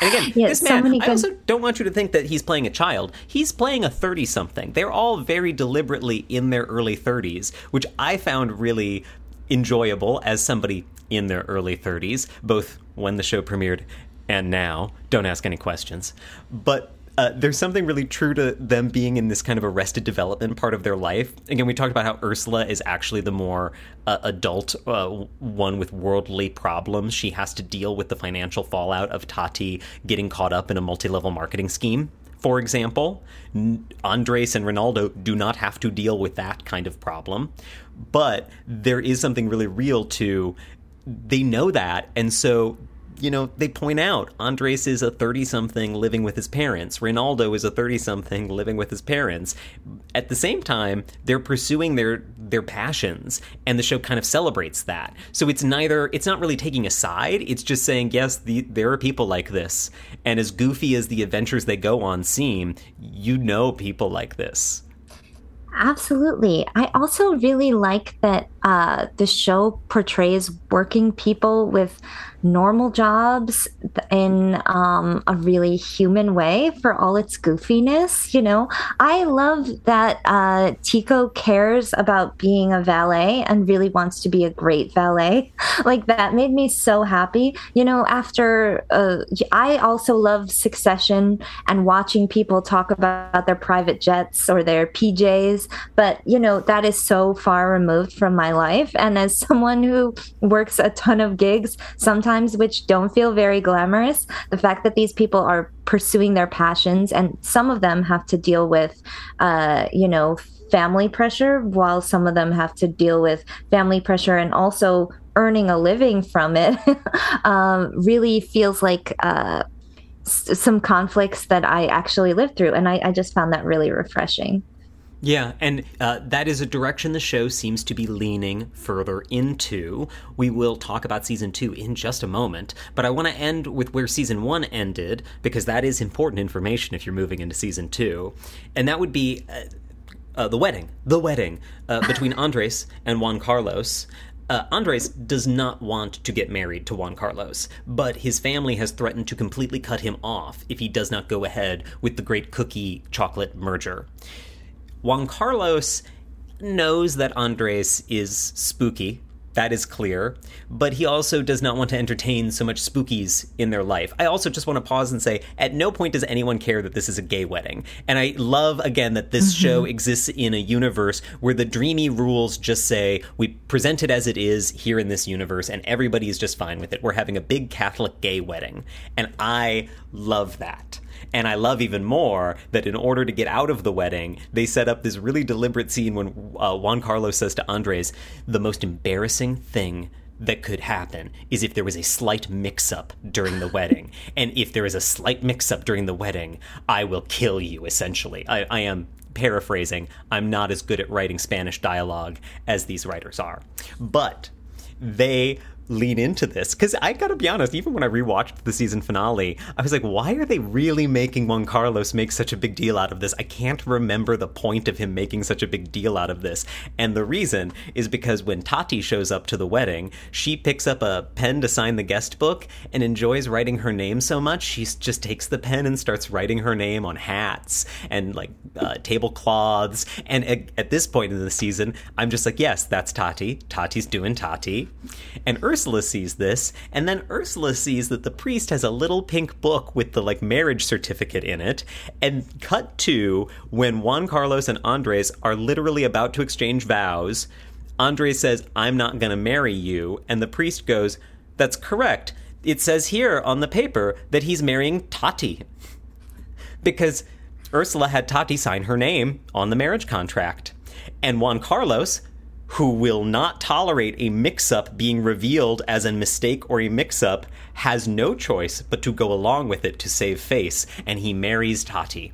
Speaker 1: and again,
Speaker 2: Yeah,
Speaker 1: this
Speaker 2: so
Speaker 1: man,
Speaker 2: many
Speaker 1: I also don't want you to think that he's playing a child. He's playing a 30 something. They're all very deliberately in their early 30s, which I found really enjoyable as somebody in their early 30s, both when the show premiered and now. Don't ask any questions. But uh, there's something really true to them being in this kind of arrested development part of their life. Again, we talked about how Ursula is actually the more uh, adult uh, one with worldly problems. She has to deal with the financial fallout of Tati getting caught up in a multi level marketing scheme. For example, Andres and Renaldo do not have to deal with that kind of problem. But there is something really real to they know that, and so you know, they point out Andres is a 30 something living with his parents. Renaldo is a 30 something living with his parents. At the same time, they're pursuing their their passions and the show kind of celebrates that. So it's neither it's not really taking a side, it's just saying yes, the, there are people like this. And as goofy as the adventures they go on seem, you know people like this.
Speaker 2: Absolutely. I also really like that uh, the show portrays working people with normal jobs in um, a really human way for all its goofiness. You know, I love that uh, Tico cares about being a valet and really wants to be a great valet. Like, that made me so happy. You know, after uh, I also love Succession and watching people talk about their private jets or their PJs, but you know, that is so far removed from my life. And as someone who works a ton of gigs, sometimes which don't feel very glamorous, the fact that these people are pursuing their passions and some of them have to deal with, uh, you know, family pressure, while some of them have to deal with family pressure and also earning a living from it, um, really feels like. Uh, some conflicts that I actually lived through, and I, I just found that really refreshing.
Speaker 1: Yeah, and uh, that is a direction the show seems to be leaning further into. We will talk about season two in just a moment, but I want to end with where season one ended because that is important information if you're moving into season two, and that would be uh, uh, the wedding. The wedding uh, between Andres and Juan Carlos. Uh, Andres does not want to get married to Juan Carlos, but his family has threatened to completely cut him off if he does not go ahead with the great cookie chocolate merger. Juan Carlos knows that Andres is spooky. That is clear. But he also does not want to entertain so much spookies in their life. I also just want to pause and say at no point does anyone care that this is a gay wedding. And I love, again, that this mm-hmm. show exists in a universe where the dreamy rules just say we present it as it is here in this universe and everybody is just fine with it. We're having a big Catholic gay wedding. And I love that. And I love even more that in order to get out of the wedding, they set up this really deliberate scene when uh, Juan Carlos says to Andres, the most embarrassing thing that could happen is if there was a slight mix up during the wedding. And if there is a slight mix up during the wedding, I will kill you, essentially. I, I am paraphrasing. I'm not as good at writing Spanish dialogue as these writers are. But they lean into this because I gotta be honest, even when I rewatched the season finale, I was like, why are they really making Juan Carlos make such a big deal out of this? I can't remember the point of him making such a big deal out of this. And the reason is because when Tati shows up to the wedding, she picks up a pen to sign the guest book and enjoys writing her name so much, she just takes the pen and starts writing her name on hats and like uh, tablecloths. And at, at this point in the season, I'm just like, yes, that's Tati. Tati's doing Tati. And Ursula sees this, and then Ursula sees that the priest has a little pink book with the like marriage certificate in it. And cut to when Juan Carlos and Andres are literally about to exchange vows. Andres says, I'm not going to marry you. And the priest goes, That's correct. It says here on the paper that he's marrying Tati. because Ursula had Tati sign her name on the marriage contract. And Juan Carlos, who will not tolerate a mix up being revealed as a mistake or a mix up, has no choice but to go along with it to save face, and he marries Tati.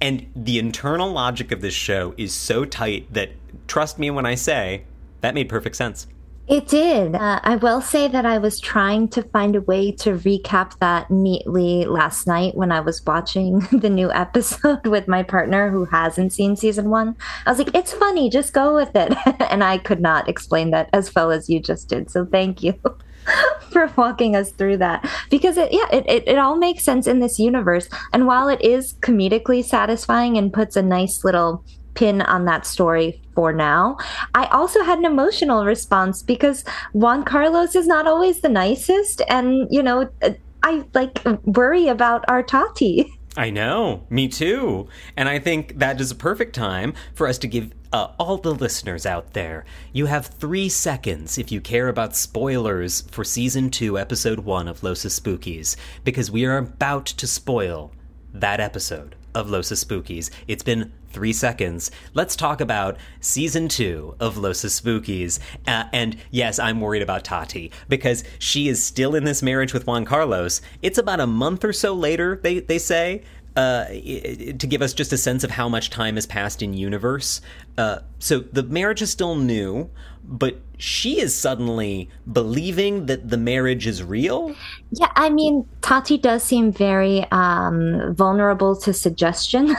Speaker 1: And the internal logic of this show is so tight that, trust me when I say, that made perfect sense.
Speaker 2: It did. Uh, I will say that I was trying to find a way to recap that neatly last night when I was watching the new episode with my partner who hasn't seen season one. I was like, it's funny, just go with it. and I could not explain that as well as you just did. So thank you. for walking us through that because it yeah it, it, it all makes sense in this universe and while it is comedically satisfying and puts a nice little pin on that story for now. I also had an emotional response because Juan Carlos is not always the nicest, and you know, I like worry about our Tati.
Speaker 1: I know, me too. And I think that is a perfect time for us to give uh, all the listeners out there, you have three seconds if you care about spoilers for season two, episode one of Los Espookys, because we are about to spoil that episode of Los Espookys. It's been three seconds. Let's talk about season two of Los Espookys. Uh, and yes, I'm worried about Tati because she is still in this marriage with Juan Carlos. It's about a month or so later, they, they say. Uh, to give us just a sense of how much time has passed in universe. Uh, so the marriage is still new, but she is suddenly believing that the marriage is real.
Speaker 2: Yeah, I mean, Tati does seem very um, vulnerable to suggestion.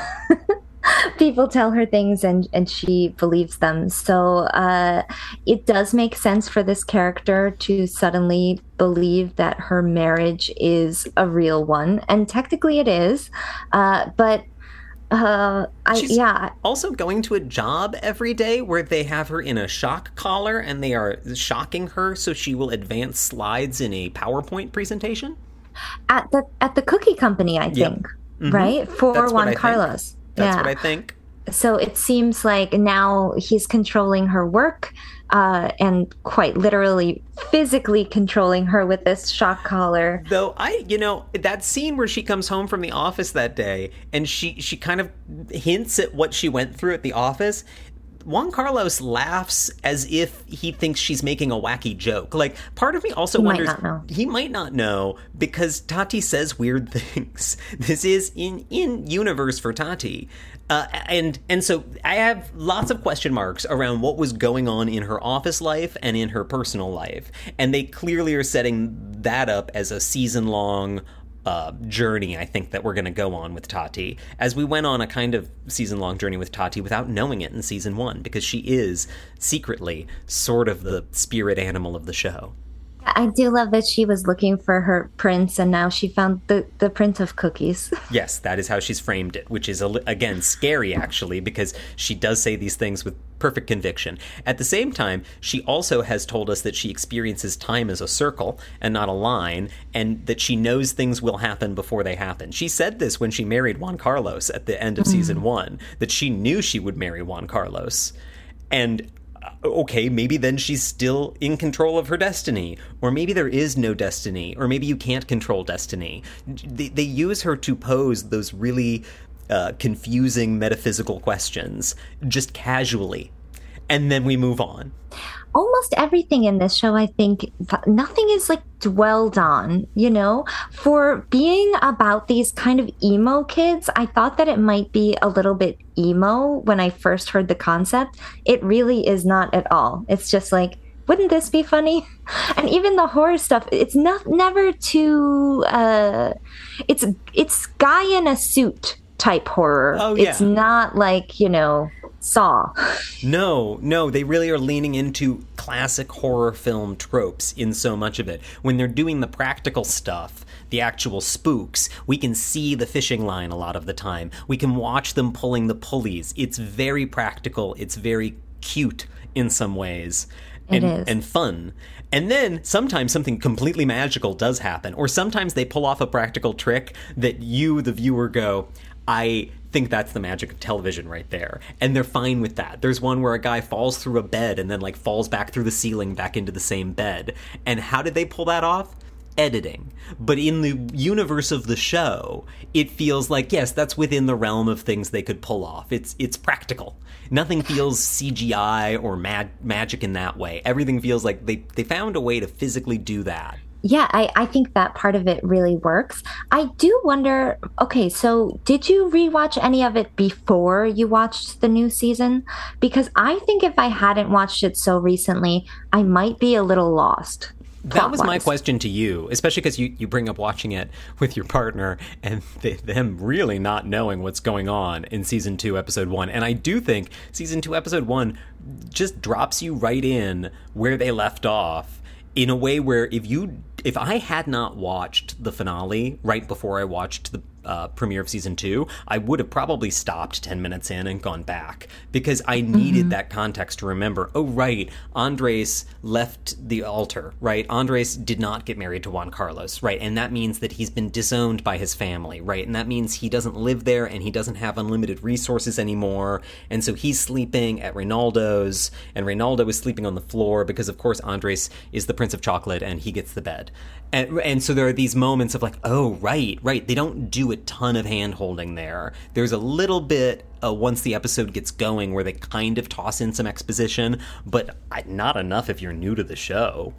Speaker 2: people tell her things and and she believes them so uh, it does make sense for this character to suddenly believe that her marriage is a real one and technically it is uh, but uh, I,
Speaker 1: She's
Speaker 2: yeah.
Speaker 1: Also going to a job every day where they have her in a shock collar and they are shocking her so she will advance slides in a PowerPoint presentation.
Speaker 2: At the at the cookie company, I think. Mm-hmm. Right for That's Juan Carlos.
Speaker 1: Think. That's yeah. what I think.
Speaker 2: So it seems like now he's controlling her work uh, and quite literally physically controlling her with this shock collar.
Speaker 1: Though I, you know, that scene where she comes home from the office that day and she she kind of hints at what she went through at the office. Juan Carlos laughs as if he thinks she's making a wacky joke. Like, part of me also
Speaker 2: he
Speaker 1: wonders
Speaker 2: might
Speaker 1: he might not know because Tati says weird things. This is in in universe for Tati. Uh, and and so I have lots of question marks around what was going on in her office life and in her personal life, and they clearly are setting that up as a season long uh, journey. I think that we're going to go on with Tati as we went on a kind of season long journey with Tati without knowing it in season one because she is secretly sort of the spirit animal of the show.
Speaker 2: I do love that she was looking for her prince and now she found the, the print of cookies.
Speaker 1: yes, that is how she's framed it, which is, again, scary actually, because she does say these things with perfect conviction. At the same time, she also has told us that she experiences time as a circle and not a line, and that she knows things will happen before they happen. She said this when she married Juan Carlos at the end of mm. season one, that she knew she would marry Juan Carlos. And okay, maybe then she's still in control of her destiny. Or maybe there is no destiny. Or maybe you can't control destiny. They, they use her to pose those really uh, confusing metaphysical questions just casually. And then we move on
Speaker 2: almost everything in this show, I think nothing is like dwelled on, you know? For being about these kind of emo kids, I thought that it might be a little bit emo when I first heard the concept. It really is not at all. It's just like, wouldn't this be funny? And even the horror stuff, it's not never too uh it's it's guy in a suit type horror.
Speaker 1: Oh, yeah.
Speaker 2: It's not like, you know, Saw.
Speaker 1: No, no, they really are leaning into classic horror film tropes in so much of it. When they're doing the practical stuff, the actual spooks, we can see the fishing line a lot of the time. We can watch them pulling the pulleys. It's very practical, it's very cute in some ways. And, and fun. And then sometimes something completely magical does happen, or sometimes they pull off a practical trick that you, the viewer, go, I think that's the magic of television right there. And they're fine with that. There's one where a guy falls through a bed and then like falls back through the ceiling back into the same bed. And how did they pull that off? Editing. But in the universe of the show, it feels like yes, that's within the realm of things they could pull off. It's it's practical. Nothing feels CGI or mad magic in that way. Everything feels like they they found a way to physically do that
Speaker 2: yeah, I, I think that part of it really works. I do wonder okay, so did you rewatch any of it before you watched the new season? Because I think if I hadn't watched it so recently, I might be a little lost.
Speaker 1: That was my question to you, especially because you, you bring up watching it with your partner and they, them really not knowing what's going on in season two, episode one. And I do think season two, episode one just drops you right in where they left off in a way where if you if I had not watched the finale right before I watched the uh, premiere of season two, I would have probably stopped 10 minutes in and gone back because I needed mm-hmm. that context to remember oh, right, Andres left the altar, right? Andres did not get married to Juan Carlos, right? And that means that he's been disowned by his family, right? And that means he doesn't live there and he doesn't have unlimited resources anymore. And so he's sleeping at Renaldo's, and Renaldo is sleeping on the floor because, of course, Andres is the Prince of Chocolate and he gets the bed. And, and so there are these moments of like, oh, right, right. They don't do a ton of hand holding there. There's a little bit uh, once the episode gets going where they kind of toss in some exposition, but not enough if you're new to the show.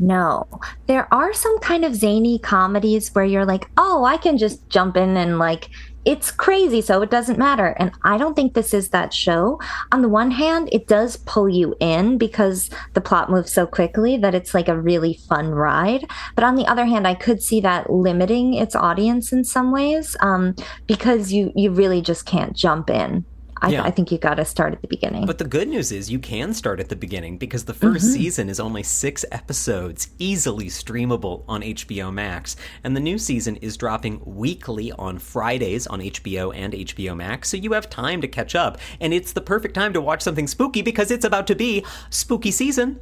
Speaker 2: No, there are some kind of zany comedies where you're like, oh, I can just jump in and like it's crazy, so it doesn't matter. And I don't think this is that show. On the one hand, it does pull you in because the plot moves so quickly that it's like a really fun ride. But on the other hand, I could see that limiting its audience in some ways um, because you you really just can't jump in. I, yeah. I think you got to start at the beginning.
Speaker 1: But the good news is you can start at the beginning because the 1st mm-hmm. season is only six episodes, easily streamable on HBO Max. And the new season is dropping weekly on Fridays on HBO and HBO Max. So you have time to catch up. And it's the perfect time to watch something spooky because it's about to be spooky season.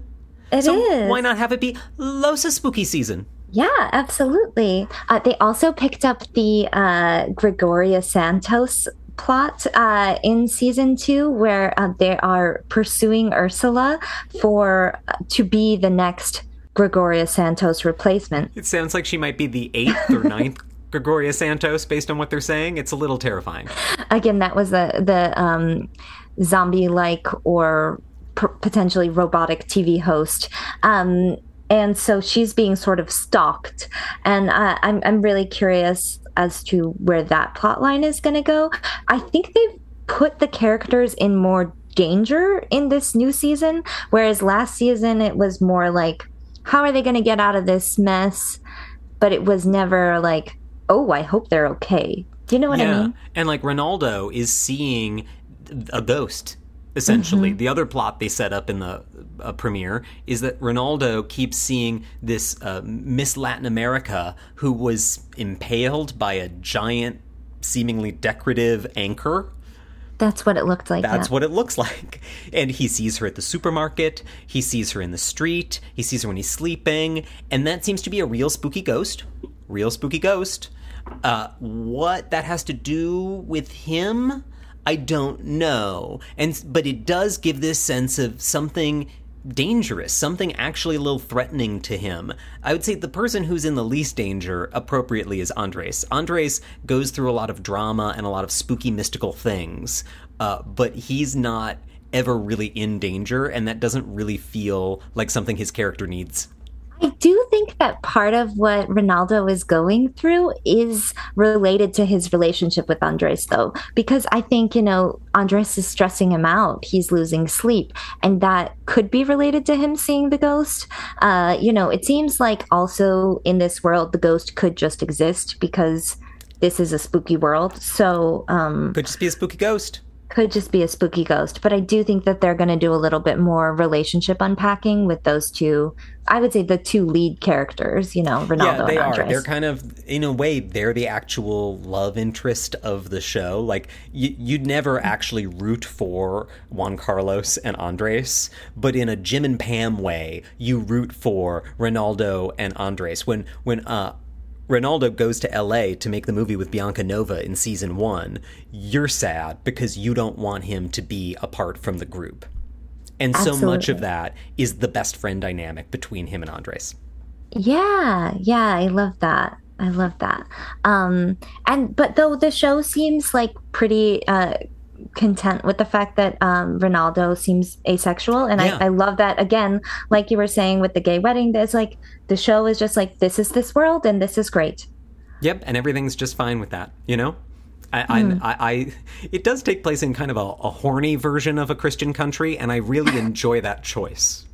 Speaker 2: It
Speaker 1: so
Speaker 2: is.
Speaker 1: Why not have it be Losa spooky season?
Speaker 2: Yeah, absolutely. Uh, they also picked up the uh, Gregoria Santos plot uh, in season two where uh, they are pursuing Ursula for uh, to be the next Gregoria Santos replacement.
Speaker 1: It sounds like she might be the eighth or ninth Gregoria Santos based on what they're saying. It's a little terrifying.
Speaker 2: Again, that was the the um, zombie like or p- potentially robotic TV host. Um, and so she's being sort of stalked, and uh, I'm I'm really curious as to where that plot line is going to go. I think they've put the characters in more danger in this new season, whereas last season it was more like, how are they going to get out of this mess? But it was never like, oh, I hope they're okay. Do you know what yeah. I mean?
Speaker 1: And like Renaldo is seeing a ghost essentially. Mm-hmm. The other plot they set up in the uh, premiere is that Renaldo keeps seeing this uh, Miss Latin America who was impaled by a giant, seemingly decorative anchor.
Speaker 2: That's what it looked like.
Speaker 1: That's yeah. what it looks like. And he sees her at the supermarket. He sees her in the street. He sees her when he's sleeping. And that seems to be a real spooky ghost. Real spooky ghost. Uh, what that has to do with him? I don't know. And but it does give this sense of something dangerous, something actually a little threatening to him. I would say the person who's in the least danger appropriately is Andres. Andres goes through a lot of drama and a lot of spooky mystical things, uh, but he's not ever really in danger, and that doesn't really feel like something his character needs.
Speaker 2: I do think that part of what Renaldo is going through is related to his relationship with Andres, though, because I think, you know, Andres is stressing him out. He's losing sleep, and that could be related to him seeing the ghost. Uh, you know, it seems like also in this world, the ghost could just exist because this is a spooky world. So, um,
Speaker 1: could just be a spooky ghost
Speaker 2: could just be a spooky ghost. But I do think that they're going to do a little bit more relationship unpacking with those two. I would say the two lead characters, you know, Renaldo yeah, they and Andres.
Speaker 1: are. They're kind of, in a way, they're the actual love interest of the show. Like, y- you'd never actually root for Juan Carlos and Andres, but in a Jim and Pam way, you root for Renaldo and Andres. When when uh, Renaldo goes to LA to make the movie with Bianca Nova in season one, you're sad because you don't want him to be apart from the group. And Absolutely. so much of that is the best friend dynamic between him and Andres.
Speaker 2: Yeah, yeah, I love that. I love that. Um, and but though the show seems like pretty uh, content with the fact that um, Renaldo seems asexual, and
Speaker 1: Yeah.
Speaker 2: I, I love that. Again, like you were saying with the gay wedding, there's like the show is just like this is this world, and this is great.
Speaker 1: Yep, and everything's just fine with that, you know? I. I, I, I, it does take place in kind of a, a horny version of a Christian country, and I really enjoy that choice.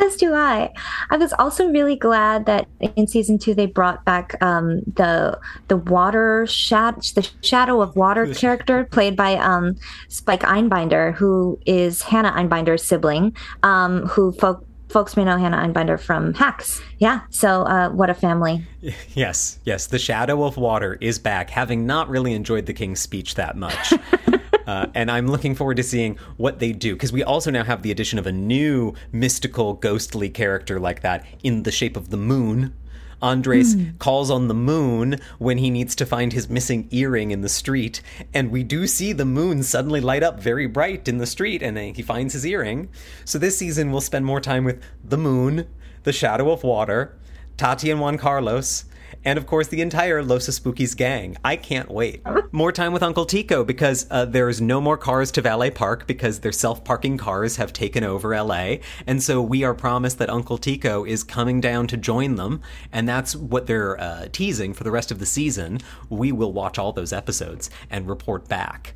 Speaker 2: As do I. I was also really glad that in season two they brought back um, the the water shad the shadow of water character played by um, Spike Einbinder, who is Hannah Einbinder's sibling, um, who folk folks may know Hannah Einbinder from Hacks. Yeah. So uh, what a family.
Speaker 1: Yes, yes, the shadow of water is back, having not really enjoyed the king's speech that much. uh, and I'm looking forward to seeing what they do, because we also now have the addition of a new mystical, ghostly character like that in the shape of the moon. Andres calls on the moon when he needs to find his missing earring in the street, and we do see the moon suddenly light up very bright in the street, and he finds his earring. So this season we'll spend more time with the moon, the shadow of water, Tati and Juan Carlos, and of course the entire Los Espookys gang. I can't wait. More time with Uncle Tico because uh, there's no more cars to Valet Park because their self parking cars have taken over LA. And so we are promised that Uncle Tico is coming down to join them. And that's what they're uh, teasing for the rest of the season. We will watch all those episodes and report back.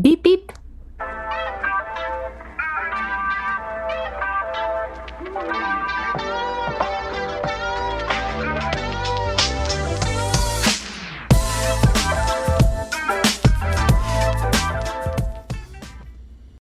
Speaker 2: Beep beep.